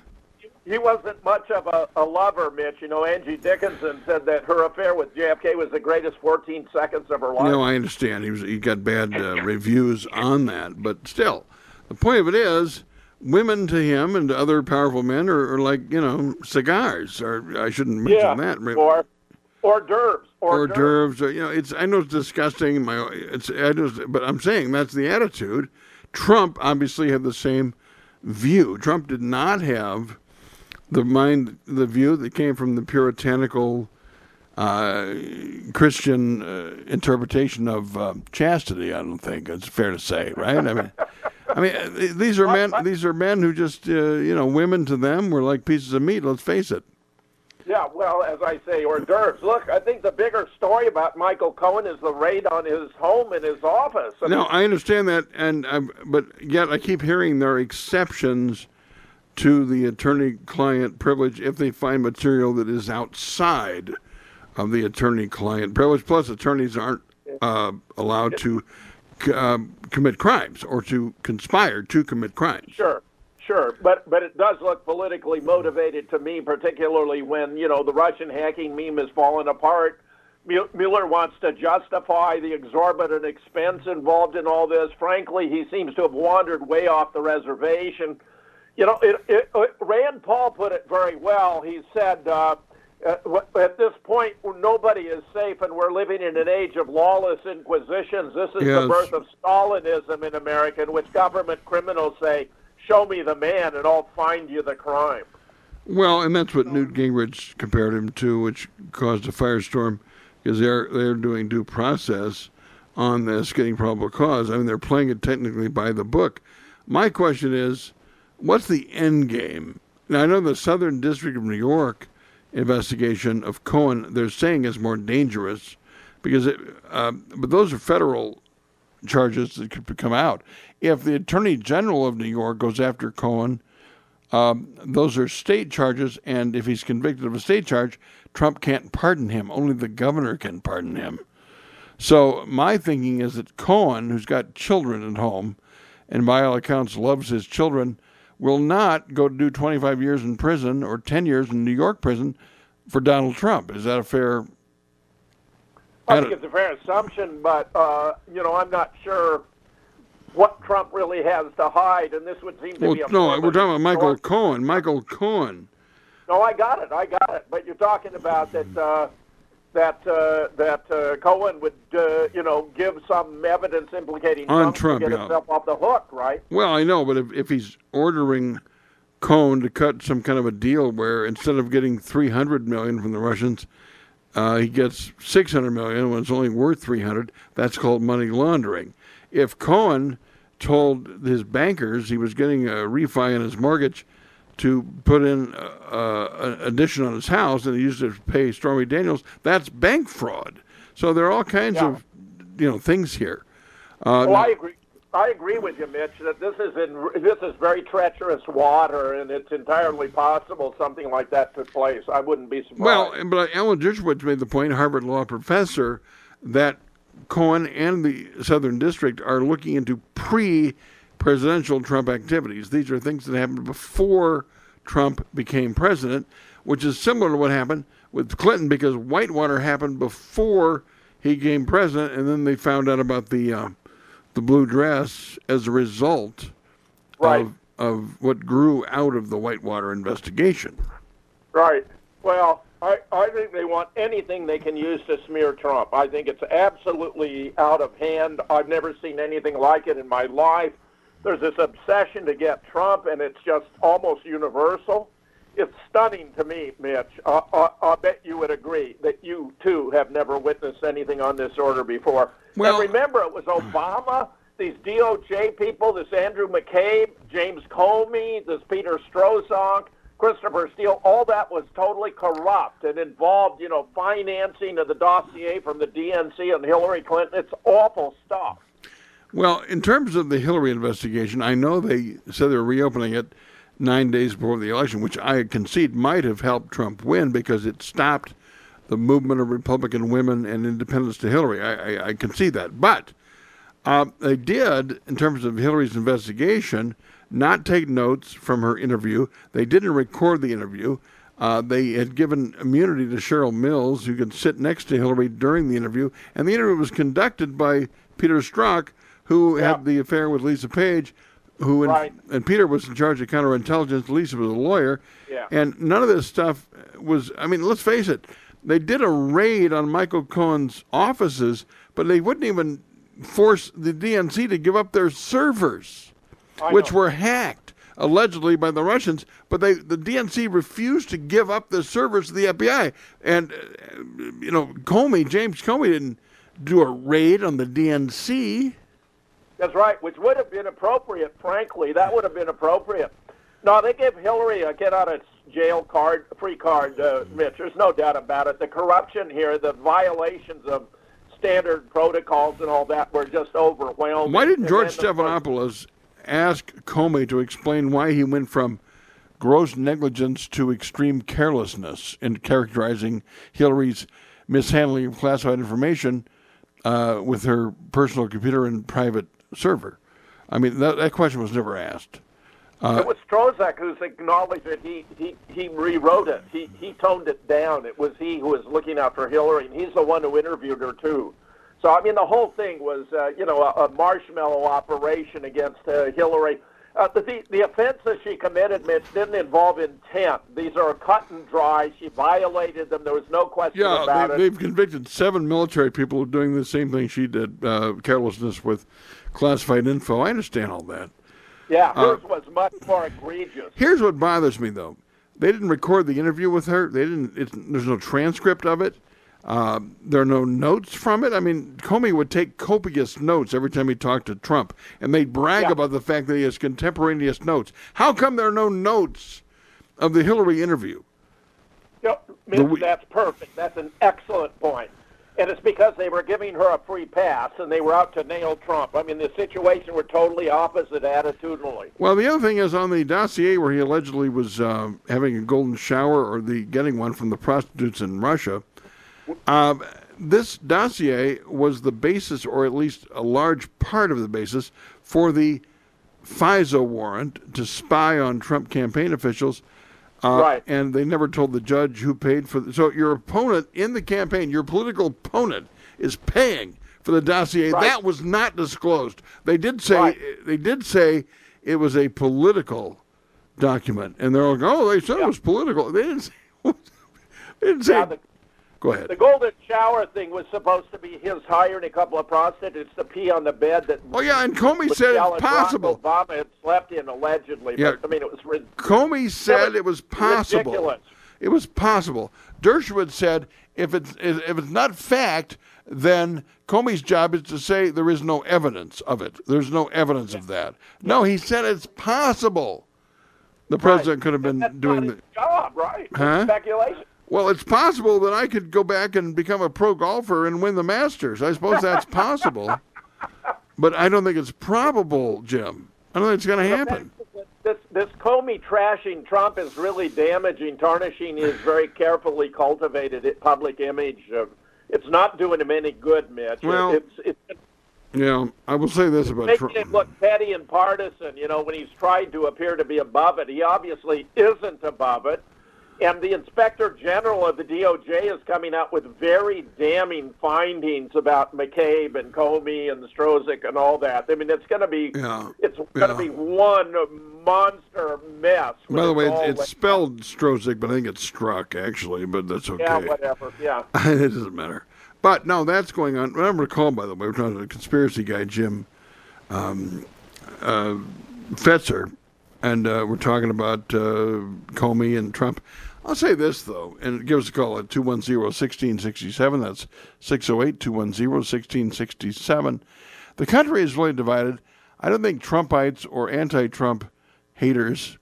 He wasn't much of a, a lover, Mitch. You know, Angie Dickinson said that her affair with JFK was the greatest 14 seconds of her life. No, I understand. He was he got bad uh, reviews on that, but still, the point of it is, women to him and to other powerful men are, are like you know cigars, or I shouldn't mention yeah, that. or hors d'oeuvres, Hors hors d'oeuvres. d'oeuvres, or, you know, it's I know it's disgusting. My it's I just, but I'm saying that's the attitude. Trump obviously had the same view. Trump did not have the mind, the view that came from the puritanical uh, Christian uh, interpretation of uh, chastity. I don't think it's fair to say, right? I mean, I mean, uh, these are men. These are men who just, uh, you know, women to them were like pieces of meat. Let's face it. Yeah, well, as I say, hors d'oeuvres. Look, I think the bigger story about Michael Cohen is the raid on his home and his office. I No, mean, I understand that, and i but yet I keep hearing there are exceptions to the attorney-client privilege if they find material that is outside of the attorney-client privilege. Plus, attorneys aren't uh, allowed to um, commit crimes or to conspire to commit crimes. Sure, sure, but but it does look politically motivated to me, particularly when you know the Russian hacking meme has fallen apart. Mueller wants to justify the exorbitant expense involved in all this. Frankly, he seems to have wandered way off the reservation. You know, it, it, it, Rand Paul put it very well. He said. Uh, uh, at this point, nobody is safe, and we're living in an age of lawless inquisitions. This is the birth of Stalinism in America, in which government criminals say, "Show me the man, and I'll find you the crime." Well, and that's what Newt Gingrich compared him to, which caused a firestorm because they're they're doing due process on this, getting probable cause. I mean, they're playing it technically by the book. My question is, what's the end game? Now, I know the Southern District of New York investigation of Cohen they're saying is more dangerous because it, um, but those are federal charges that could come out. If the Attorney General of New York goes after Cohen, um, those are state charges, and if he's convicted of a state charge, Trump can't pardon him. Only the governor can pardon him. So my thinking is that Cohen, who's got children at home, and by all accounts loves his children, will not go to do 25 years in prison or 10 years in New York prison for Donald Trump. Is that a fair? I I think it's a fair assumption, but uh, you know, I'm not sure what Trump really has to hide, and this would seem to Well, be a no, we're talking about Michael Cohen. Michael Cohen. No, I got it. I got it. But you're talking about that uh, that uh, that uh, Cohen would uh, you know give some evidence implicating On Trump, Trump, to get yeah. himself off the hook, right? Well, I know, but if, if he's ordering Cohen to cut some kind of a deal where instead of getting 300 million from the Russians, uh, he gets 600 million when it's only worth 300, that's called money laundering. If Cohen told his bankers he was getting a refi on his mortgage to put in uh, uh, an addition on his house and he used it to pay Stormy Daniels, that's bank fraud. So there are all kinds Yeah. of you know things here. Uh, well, I agree. I agree with you, Mitch, that this is in this is very treacherous water, and it's entirely possible something like that took place. I wouldn't be surprised. Well, but Alan Dershowitz made the point, Harvard law professor, that Cohen and the Southern District are looking into pre-presidential Trump activities. These are things that happened before Trump became president, which is similar to what happened with Clinton because Whitewater happened before he became president, and then they found out about the uh, the blue dress as a result Right. of of what grew out of the Whitewater investigation. Right. Well, I, I think they want anything they can use to smear Trump. I think it's absolutely out of hand. I've never seen anything like it in my life. There's this obsession to get Trump, and it's just almost universal. It's stunning to me, Mitch. I, I, I bet you would agree that you, too, have never witnessed anything on this order before. Well- and remember, it was Obama, these DOJ people, this Andrew McCabe, James Comey, this Peter Strzok, Christopher Steele, all that was totally corrupt and involved, you know, financing of the dossier from the DNC and Hillary Clinton. It's awful stuff. Well, in terms of the Hillary investigation, I know they said they're reopening it nine days before the election, which I concede might have helped Trump win because it stopped the movement of Republican women and independents to Hillary. I, I, I concede that. But uh, they did, in terms of Hillary's investigation, not take notes from her interview. They didn't record the interview. Uh, they had given immunity to Cheryl Mills, who could sit next to Hillary during the interview. And the interview was conducted by Peter Strzok, who had the affair with Lisa Page, who in, Right. and Peter was in charge of counterintelligence. Lisa was a lawyer, Yeah. and none of this stuff was. I mean, let's face it. They did a raid on Michael Cohen's offices, but they wouldn't even force the DNC to give up their servers, I which know. were hacked allegedly by the Russians. But they, the DNC refused to give up the servers to the FBI, and uh, you know, Comey, James Comey, didn't do a raid on the DNC. That's right, which would have been appropriate, frankly. That would have been appropriate. No, they gave Hillary a get out of jail card, free card, uh, Mitch. There's no doubt about it. The corruption here, the violations of standard protocols and all that were just overwhelming. Why didn't George Stephanopoulos ask Comey to explain why he went from gross negligence to extreme carelessness in characterizing Hillary's mishandling of classified information uh, with her personal computer and private server? I mean, that, that question was never asked. it was Strozak who's acknowledged that he, he, he rewrote it. He, he toned it down. It was he who was looking out for Hillary, and he's the one who interviewed her, too. So, I mean, the whole thing was, uh, you know, a, a marshmallow operation against uh, Hillary. Uh, the, the offenses she committed, Mitch, didn't involve intent. These are cut and dry. She violated them. There was no question Yeah, about they, it. they've convicted seven military people of doing the same thing she did, uh, carelessness with classified info. I understand all that. Yeah, Uh, hers was much more egregious. Here's what bothers me, though. They didn't record the interview with her. They didn't. It's, there's no transcript of it. Um, there are no notes from it. I mean, Comey would take copious notes every time he talked to Trump, and they'd brag Yeah. about the fact that he has contemporaneous notes. How come there are no notes of the Hillary interview? Yep, Mitch, The that's perfect. That's an excellent point. And it's because they were giving her a free pass and they were out to nail Trump. I mean, the situation were totally opposite attitudinally. Well, the other thing is on the dossier where he allegedly was uh, having a golden shower or the getting one from the prostitutes in Russia. Um, this dossier was the basis, or at least a large part of the basis, for the FISA warrant to spy on Trump campaign officials. Uh, Right. And they never told the judge who paid for. The, so your opponent in the campaign, your political opponent, is paying for the dossier. Right. That was not disclosed. They did say Right. they did say it was a political document, and they're like, "Oh, they said it was political." They didn't say. they didn't say. Yeah, the, Go ahead. the golden shower thing was supposed to be his hiring a couple of prostitutes to pee on the bed that Oh yeah, and Comey said it's possible. Obama had slept in allegedly. Yeah. But, I mean, it was rid- Comey said was it was possible. ridiculous. It was possible. Dershowitz said if it's if it's not fact, then Comey's job is to say there is no evidence of it. There's no evidence of that. No, he said it's possible. The president could have been doing the. job, right? Huh? Speculation. Well, it's possible that I could go back and become a pro golfer and win the Masters. I suppose that's possible, but I don't think it's probable, Jim. I don't think it's going to happen. This this Comey trashing Trump is really damaging, tarnishing his very carefully cultivated public image. Uh, it's not doing him any good, Mitch. Well, it's it's Yeah, I will say this about Trump. making Trump. him look petty and partisan. You know, when he's tried to appear to be above it, he obviously isn't above it. And the inspector general of the DOJ is coming out with very damning findings about McCabe and Comey and Strozik and all that. I mean, it's going to be Yeah, it's going to be one monster mess. By the way, it's, it's spelled Strozik, but I think it's Struck actually. But that's okay. Yeah, whatever. Yeah. it doesn't matter. But no, that's going on. I recall, by the way, we're talking to the conspiracy guy Jim um, uh, Fetzer, and uh, we're talking about uh, Comey and Trump. I'll say this though, and give us a call at 210-1667. That's 608-210-1667. The country is really divided. I don't think Trumpites or anti-Trump haters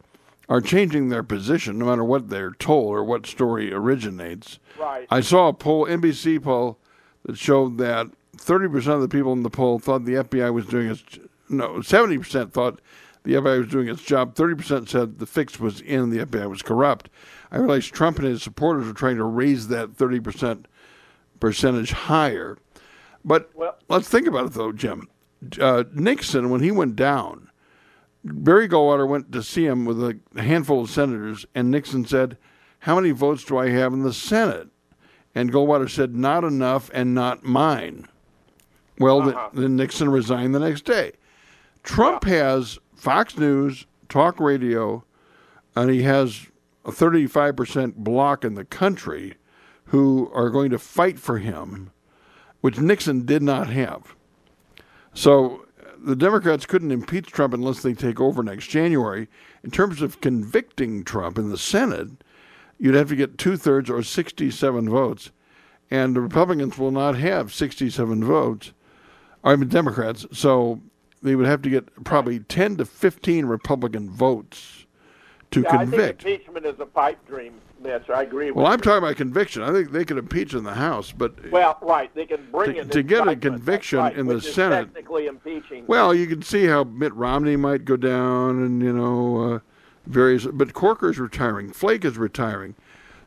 are changing their position, no matter what they're told or what story originates. Right. I saw a poll, NBC poll, that showed that 30% of the people in the poll thought the FBI was doing its no, 70% thought the FBI was doing its job. 30% said the fix was in, the FBI was corrupt. I realize Trump and his supporters are trying to raise that 30% percentage higher. But Well- let's think about it, though, Jim. Uh, Nixon, when he went down, Barry Goldwater went to see him with a handful of senators, and Nixon said, How many votes do I have in the Senate? And Goldwater said, Not enough and not mine. Well, th- then Nixon resigned the next day. Trump has Fox News, talk radio, and he has a 35% block in the country who are going to fight for him, which Nixon did not have. So the Democrats couldn't impeach Trump unless they take over next January. In terms of convicting Trump in the Senate, you'd have to get two thirds or 67 votes. And the Republicans will not have 67 votes. I mean, Democrats. So they would have to get probably ten to fifteen Republican votes to Yeah, I convict. think impeachment is a pipe dream, Mitch. I agree with Well, I'm you. talking about conviction. I think they could impeach in the House, but Well, right. They can bring To- to get a conviction right, in the Senate- technically impeaching. well, you can see how Mitt Romney might go down, and you know, uh, various. But Corker's retiring. Flake is retiring.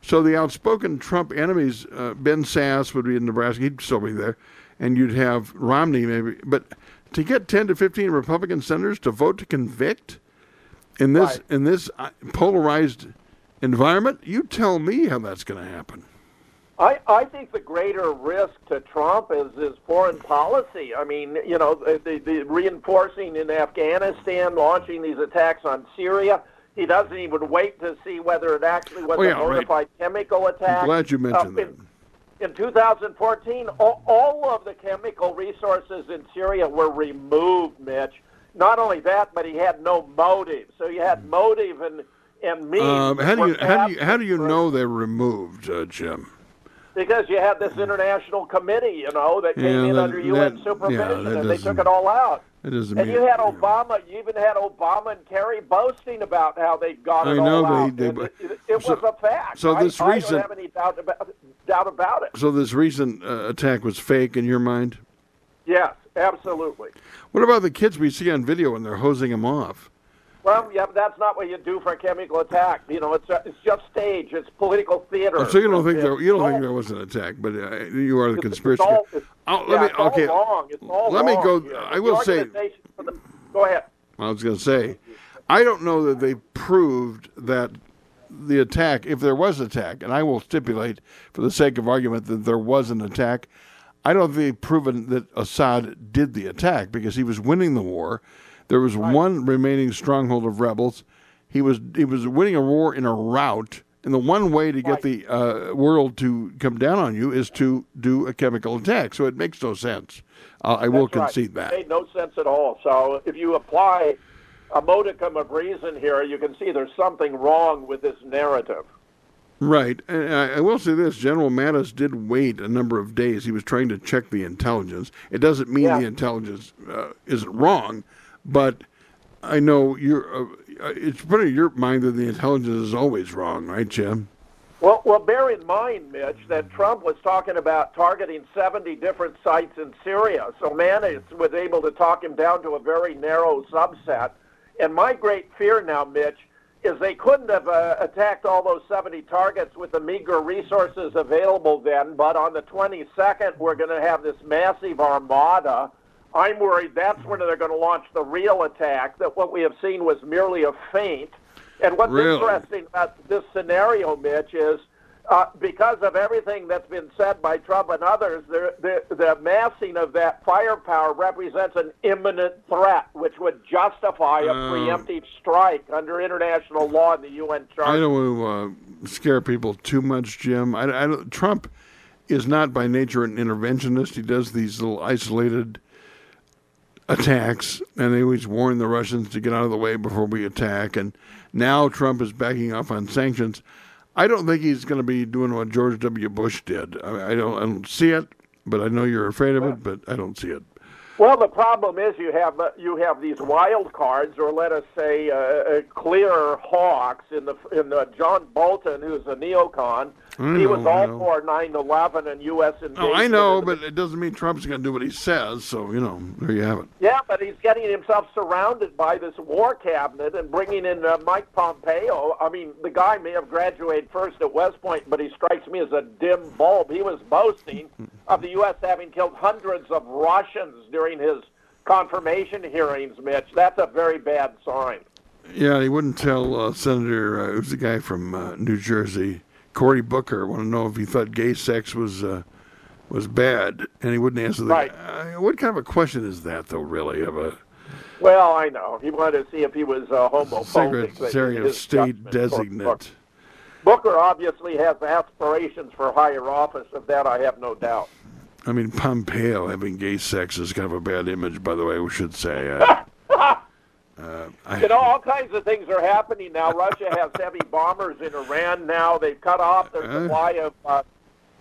So the outspoken Trump enemies, uh, Ben Sasse would be in Nebraska. He'd still be there, and you'd have Romney maybe. But to get ten to fifteen Republican senators to vote to convict in this Right. in this uh, polarized environment, you tell me how that's going to happen. I, I think the greater risk to Trump is his foreign policy. I mean, you know, the, the, reinforcing in Afghanistan, launching these attacks on Syria. He doesn't even wait to see whether it actually was Oh, yeah, a bona right. chemical attack. I'm glad you mentioned Uh, that. in, in 2014, all, all of the chemical resources in Syria were removed, Mitch. Not only that, but he had no motive. So you had motive and and means. Um, how do you how do you how do you know they're removed, uh, Jim? because you had this international committee, you know, that came Yeah, in that- under UN that- supervision, yeah, and they took it all out. That doesn't And mean you had Obama. You even had Obama and Kerry boasting about how they got it I it know all they- out. they- And it, it so- was a fact. so I- this I, recent- don't have any doubt about, doubt about it. So this recent uh, attack was fake in your mind? Yes, absolutely. What about the kids we see on video when they're hosing them off? Well, yeah, but that's not what you do for a chemical attack. You know, it's uh, it's just stage. It's political theater. Oh, so you don't think It's- there you don't it's think there was an attack, but uh, you are the it's- conspiracy. It's all, Oh, yeah, let me it's all okay. wrong. It's all Let me go- here. I will say- the- Go ahead. I was going to say, I don't know that they proved that the attack, if there was an attack, and I will stipulate for the sake of argument that there was an attack, I don't think they've proven that Assad did the attack because he was winning the war. There was one remaining stronghold of rebels. He was he was winning a war in a rout, and the one way to get the uh, world to come down on you is to do a chemical attack. So it makes no sense. Uh, I will That's right. concede It that. made no sense at all. So if you apply a modicum of reason here, you can see there's something wrong with this narrative. Right. And I, I will say this General Mattis did wait a number of days. He was trying to check the intelligence. It doesn't mean Yeah. the intelligence uh, isn't wrong, but I know you're. Uh, it's put in your mind that the intelligence is always wrong, right, Jim? Well, well, bear in mind, Mitch, that Trump was talking about targeting 70 different sites in Syria. So Mattis was able to talk him down to a very narrow subset. And my great fear now, Mitch, is they couldn't have uh, attacked all those 70 targets with the meager resources available then. But on the 22nd, we're going to have this massive armada. I'm worried that's when they're going to launch the real attack. That what we have seen was merely a feint. And what's Really? interesting about this scenario, Mitch, is uh, because of everything that's been said by Trump and others, the, the, the amassing of that firepower represents an imminent threat, which would justify a Um, preemptive strike under international law and the UN Charter. I don't want to uh, scare people too much, Jim. I, I don't, Trump is not by nature an interventionist. He does these little isolated attacks, and they always warn the Russians to get out of the way before we attack. And now Trump is backing off on sanctions. I don't think he's going to be doing what George W. Bush did. I, I don't. I don't see it, but I know you're afraid of it. But I don't see it. Well, the problem is you have uh, you have these wild cards, or let us say, uh, uh, clear hawks in the in the John Bolton, who's a neocon. I he was all for 9/11 and U.S. invasion. Oh. I know, but it doesn't mean Trump's going to do what he says. So you know, there you have it. Yeah, but he's getting himself surrounded by this war cabinet and bringing in uh, Mike Pompeo. I mean, the guy may have graduated first at West Point, but he strikes me as a dim bulb. He was boasting of the U.S. having killed hundreds of Russians during his confirmation hearings, Mitch. That's a very bad sign. Yeah, he wouldn't tell uh, Senator, uh, who's the guy from uh, New Jersey, Cory Booker, want to know if he thought gay sex was uh, was bad, and he wouldn't answer the. Right. Uh, what kind of a question is that, though? Really, of a Well, I know. He wanted to see if he was uh, homophobic. Secretary of State designate? Booker obviously has aspirations for higher office. Of that, I have no doubt. I mean, Pompeo having gay sex is kind of a bad image, by the way. We should say. Uh, uh, I, You know, all kinds of things are happening now. Russia has heavy bombers in Iran now. They've cut off their Uh. supply of, uh,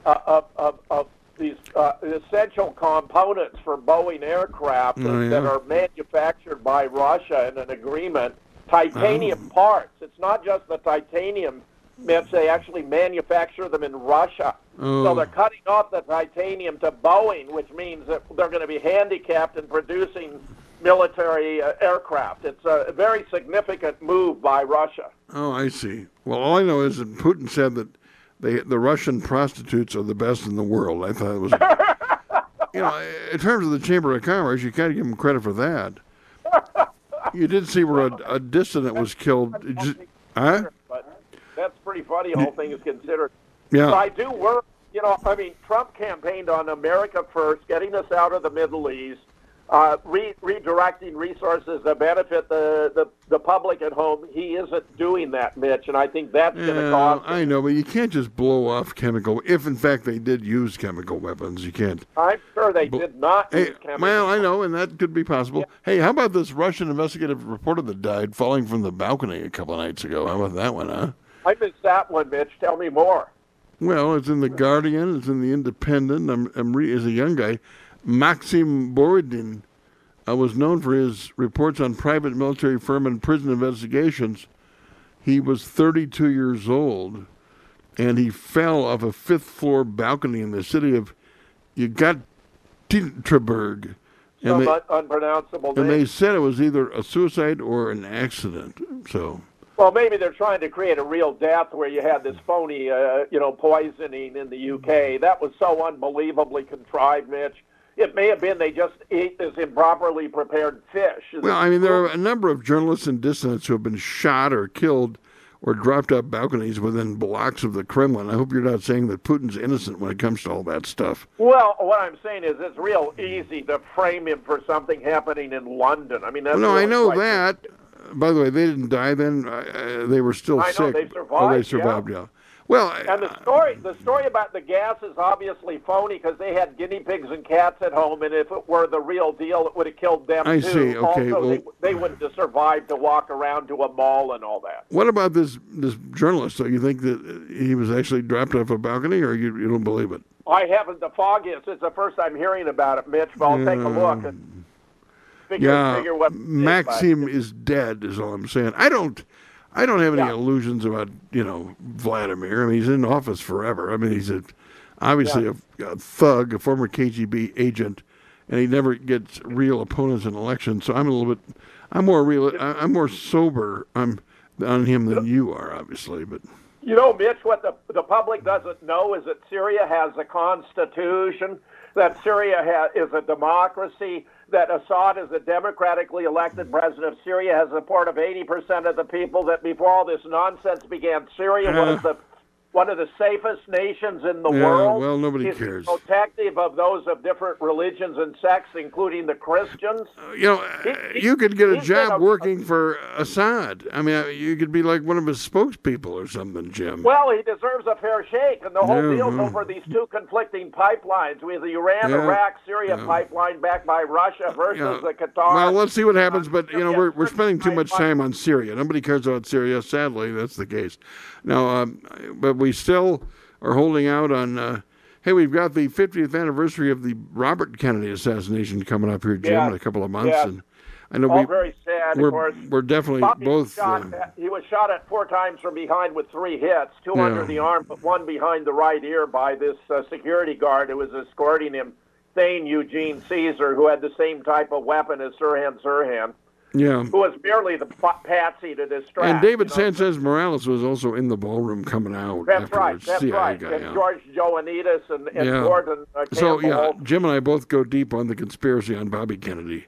uh, of, of, of these uh, essential components for Boeing aircraft that, Oh, yeah. that are manufactured by Russia in an agreement. Titanium Oh. parts. It's not just the titanium. They actually manufacture them in Russia. Oh. So they're cutting off the titanium to Boeing, which means that they're going to be handicapped in producing military uh, aircraft. It's a very significant move by Russia. Oh, I see. Well, all I know is that Putin said that they, the Russian prostitutes are the best in the world. I thought it was, you know, in terms of the Chamber of Commerce, you can't give them credit for that. You did see where a, a dissident was killed. Huh? But that's pretty funny, all things considered. Yeah. But I do work, you know, I mean, Trump campaigned on America first, getting us out of the Middle East, uh, re- redirecting resources to benefit the, the, the public at home. He isn't doing that, Mitch, and I think that's going to Yeah, cost I know, but you can't just blow off chemical. If in fact they did use chemical weapons, you can't. I'm sure they did not Hey, well, I know, and that could be possible. Hey, how about this Russian investigative reporter that died falling from the balcony a couple of nights ago? How about that one, huh? I missed that one, Mitch. Tell me more. Well, it's in the Guardian. It's in the Independent. I'm, I'm re- as a young guy, Maxim Borodin uh, was known for his reports on private military firm and prison investigations. He was 32 years old, and he fell off a fifth floor balcony in the city of Yekaterinburg. Some And they, un- unpronounceable and name. they said it was either a suicide or an accident. So, Well, maybe they're trying to create a real death where you had this phony, uh, you know, poisoning in the UK. That was so unbelievably contrived, Mitch. It may have been they just ate this improperly prepared fish. Well, I mean, there are a number of journalists and dissidents who have been shot or killed or dropped off balconies within blocks of the Kremlin. I hope you're not saying that Putin's innocent when it comes to all that stuff. Well, what I'm saying is it's real easy to frame him for something happening in London. I mean, that's no, I know that. By the way, they didn't die then. Uh, they were still I know, sick. they Oh, they survived, survived, yeah. yeah. Well, And the story, the story about the gas is obviously phony because they had guinea pigs and cats at home, and if it were the real deal, it would have killed them I too. see, okay, also, well- they, they wouldn't have survived to walk around to a mall and all that. what about this this journalist? So you think that he was actually dropped off a balcony, or you, you don't believe it? I haven't. The foggiest. It's the first I'm hearing about it, Mitch. But I'll take a look and figure Yeah, figure what. Maxim is dead. Is all I'm saying. I don't, I don't have any Yeah. illusions about you know Vladimir. I mean, he's in office forever. I mean, he's a, obviously a, a thug, a former KGB agent, and he never gets real opponents in elections. So I'm a little bit, I'm more real, I'm more sober. I'm on him than you are, obviously. But You know, Mitch, what the, the public doesn't know is that Syria has a constitution, that Syria ha- is a democracy, that Assad is a democratically elected president of Syria, has the support of 80% of the people, that before all this nonsense began, Syria was uh. the one of the safest nations in the Yeah, world. well, nobody He's cares. Protective of those of different religions and sects, including the Christians. Uh, you know, uh, He- you could get a job a- working for Assad. I mean, uh, you could be like one of his spokespeople or something, Jim. Well, he deserves a fair shake, and the whole Yeah, deal's mhm. over these two conflicting pipelines. We have the Iran, Yeah, Iraq, Syria yeah. pipeline backed by Russia versus Yeah. the Qatar. Well, let's see what happens. But you know, we're we're spending too much time on Syria. Nobody cares about Syria. Sadly, that's the case. Now, um, but we still are holding out on. Uh, hey, we've got the 50th anniversary of the Robert Kennedy assassination coming up here, Jim, Yeah. in a couple of months, Yeah. and I know All we very sad, we're of course. we're definitely Bobby both. shot, uh, he was shot at four times from behind with three hits, two Yeah. under the arm, but one behind the right ear by this uh, security guard who was escorting him, Thane Eugene Cesar, who had the same type of weapon as Sirhan Sirhan, yeah. who was merely the patsy to distract. And David you know. Sanchez Morales was also in the ballroom coming out. That's right. That's CIA right. guy, and yeah. George Joannides and, and Yeah. Gordon uh, So yeah, Jim and I both go deep on the conspiracy on Bobby Kennedy.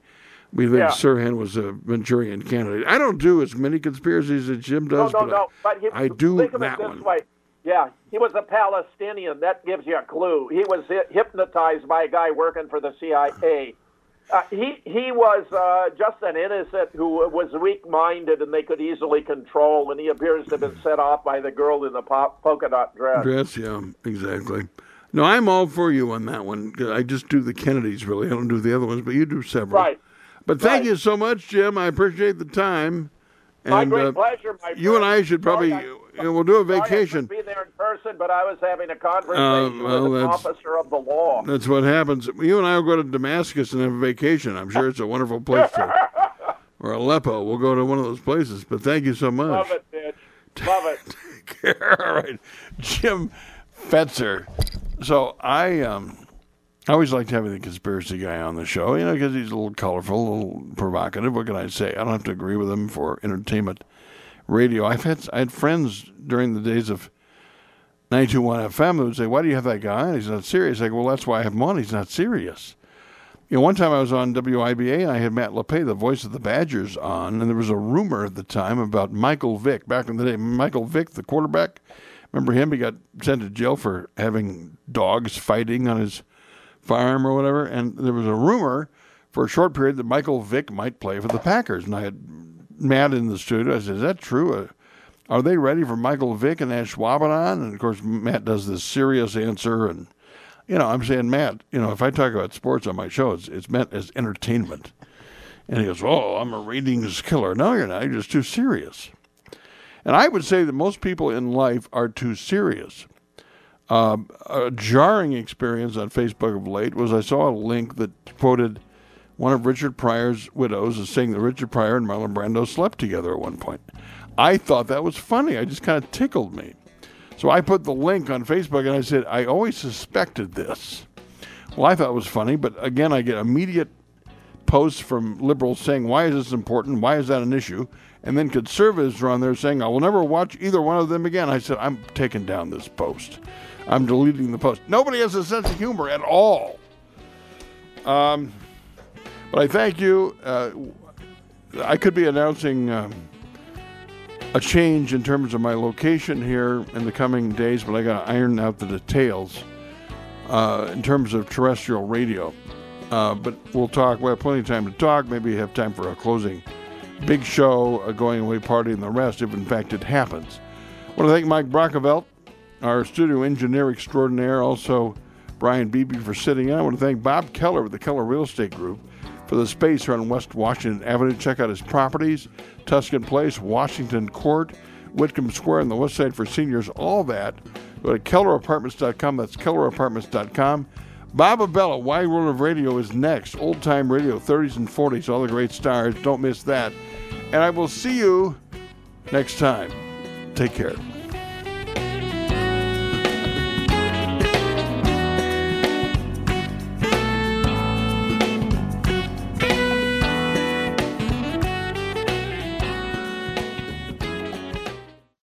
We think Yeah. Sirhan was a Manchurian candidate. I don't do as many conspiracies as Jim does, no, but no. But he, I do think of that it this one. way. Yeah, he was a Palestinian. That gives you a clue. He was hypnotized by a guy working for the CIA. Uh, he he was uh, just an innocent who was weak-minded and they could easily control. And he appears to have been set off by the girl in the pop, polka dot dress. dress, yeah, exactly. No, I'm all for you on that one. I just do the Kennedys, really. I don't do the other ones, but you do several. Right. But thank right. you so much, Jim. I appreciate the time. My And, great uh, pleasure, my You and. I should probably, Sorry I- we'll do a sorry I couldn't vacation. Be there in person. person, but I was having a conversation Uh, well, with an officer of the law. That's what happens. You and I will go to Damascus and have a vacation. I'm sure it's a wonderful place to. Or Aleppo. We'll go to one of those places. But thank you so much. Love it, bitch. Love it. All right, Jim Fetzer. So I um, I always liked having the conspiracy guy on the show, you know, because he's a little colorful, a little provocative. What can I say? I don't have to agree with him for entertainment radio. I've had I had friends during the days of 921 FM who would say, "Why do you have that guy? He's not serious." I go, "Well, that's why I have him on. He's not serious." You know, one time I was on WIBA and I had Matt Lepay, the voice of the Badgers, on, and there was a rumor at the time about Michael Vick. Back in the day, Michael Vick, the quarterback, remember him? He got sent to jail for having dogs fighting on his farm or whatever. And there was a rumor for a short period that Michael Vick might play for the Packers. And I had Matt in the studio. I said, "Is that true? Uh, are they ready for Michael Vick and Ash Schwaben on?" And of course, Matt does this serious answer and you know, I'm saying, Matt, you know, if I talk about sports on my show, it's, it's meant as entertainment. And he goes, Oh, I'm a ratings killer. No, you're not. You're just too serious. And I would say that most people in life are too serious. Um, a jarring experience on Facebook of late was I saw a link that quoted one of Richard Pryor's widows as saying that Richard Pryor and Marlon Brando slept together at one point. I thought that was funny. I just kind of tickled me. So I put the link on Facebook and I said, I always suspected this. Well, I thought it was funny, but again, I get immediate posts from liberals saying, Why is this important? Why is that an issue? And then conservatives are on there saying, I will never watch either one of them again. I said, I'm taking down this post. I'm deleting the post. Nobody has a sense of humor at all. Um, but I thank you. Uh, I could be announcing. Um, a change in terms of my location here in the coming days, but I got to iron out the details uh, in terms of terrestrial radio. Uh, but we'll talk. We have plenty of time to talk. Maybe have time for a closing big show, a going away party, and the rest, if in fact it happens. I want to thank Mike Brockevelt, our studio engineer extraordinaire, also Brian Beebe for sitting in. I want to thank Bob Keller with the Keller Real Estate Group for the space here on West Washington Avenue. Check out his properties Tuscan Place, Washington Court, Whitcomb Square, and the West Side for Seniors. All that. Go to kellerapartments.com. That's kellerapartments.com. Bob Abella, Wide World of Radio is next. Old time radio, 30s and 40s, all the great stars. Don't miss that. And I will see you next time. Take care.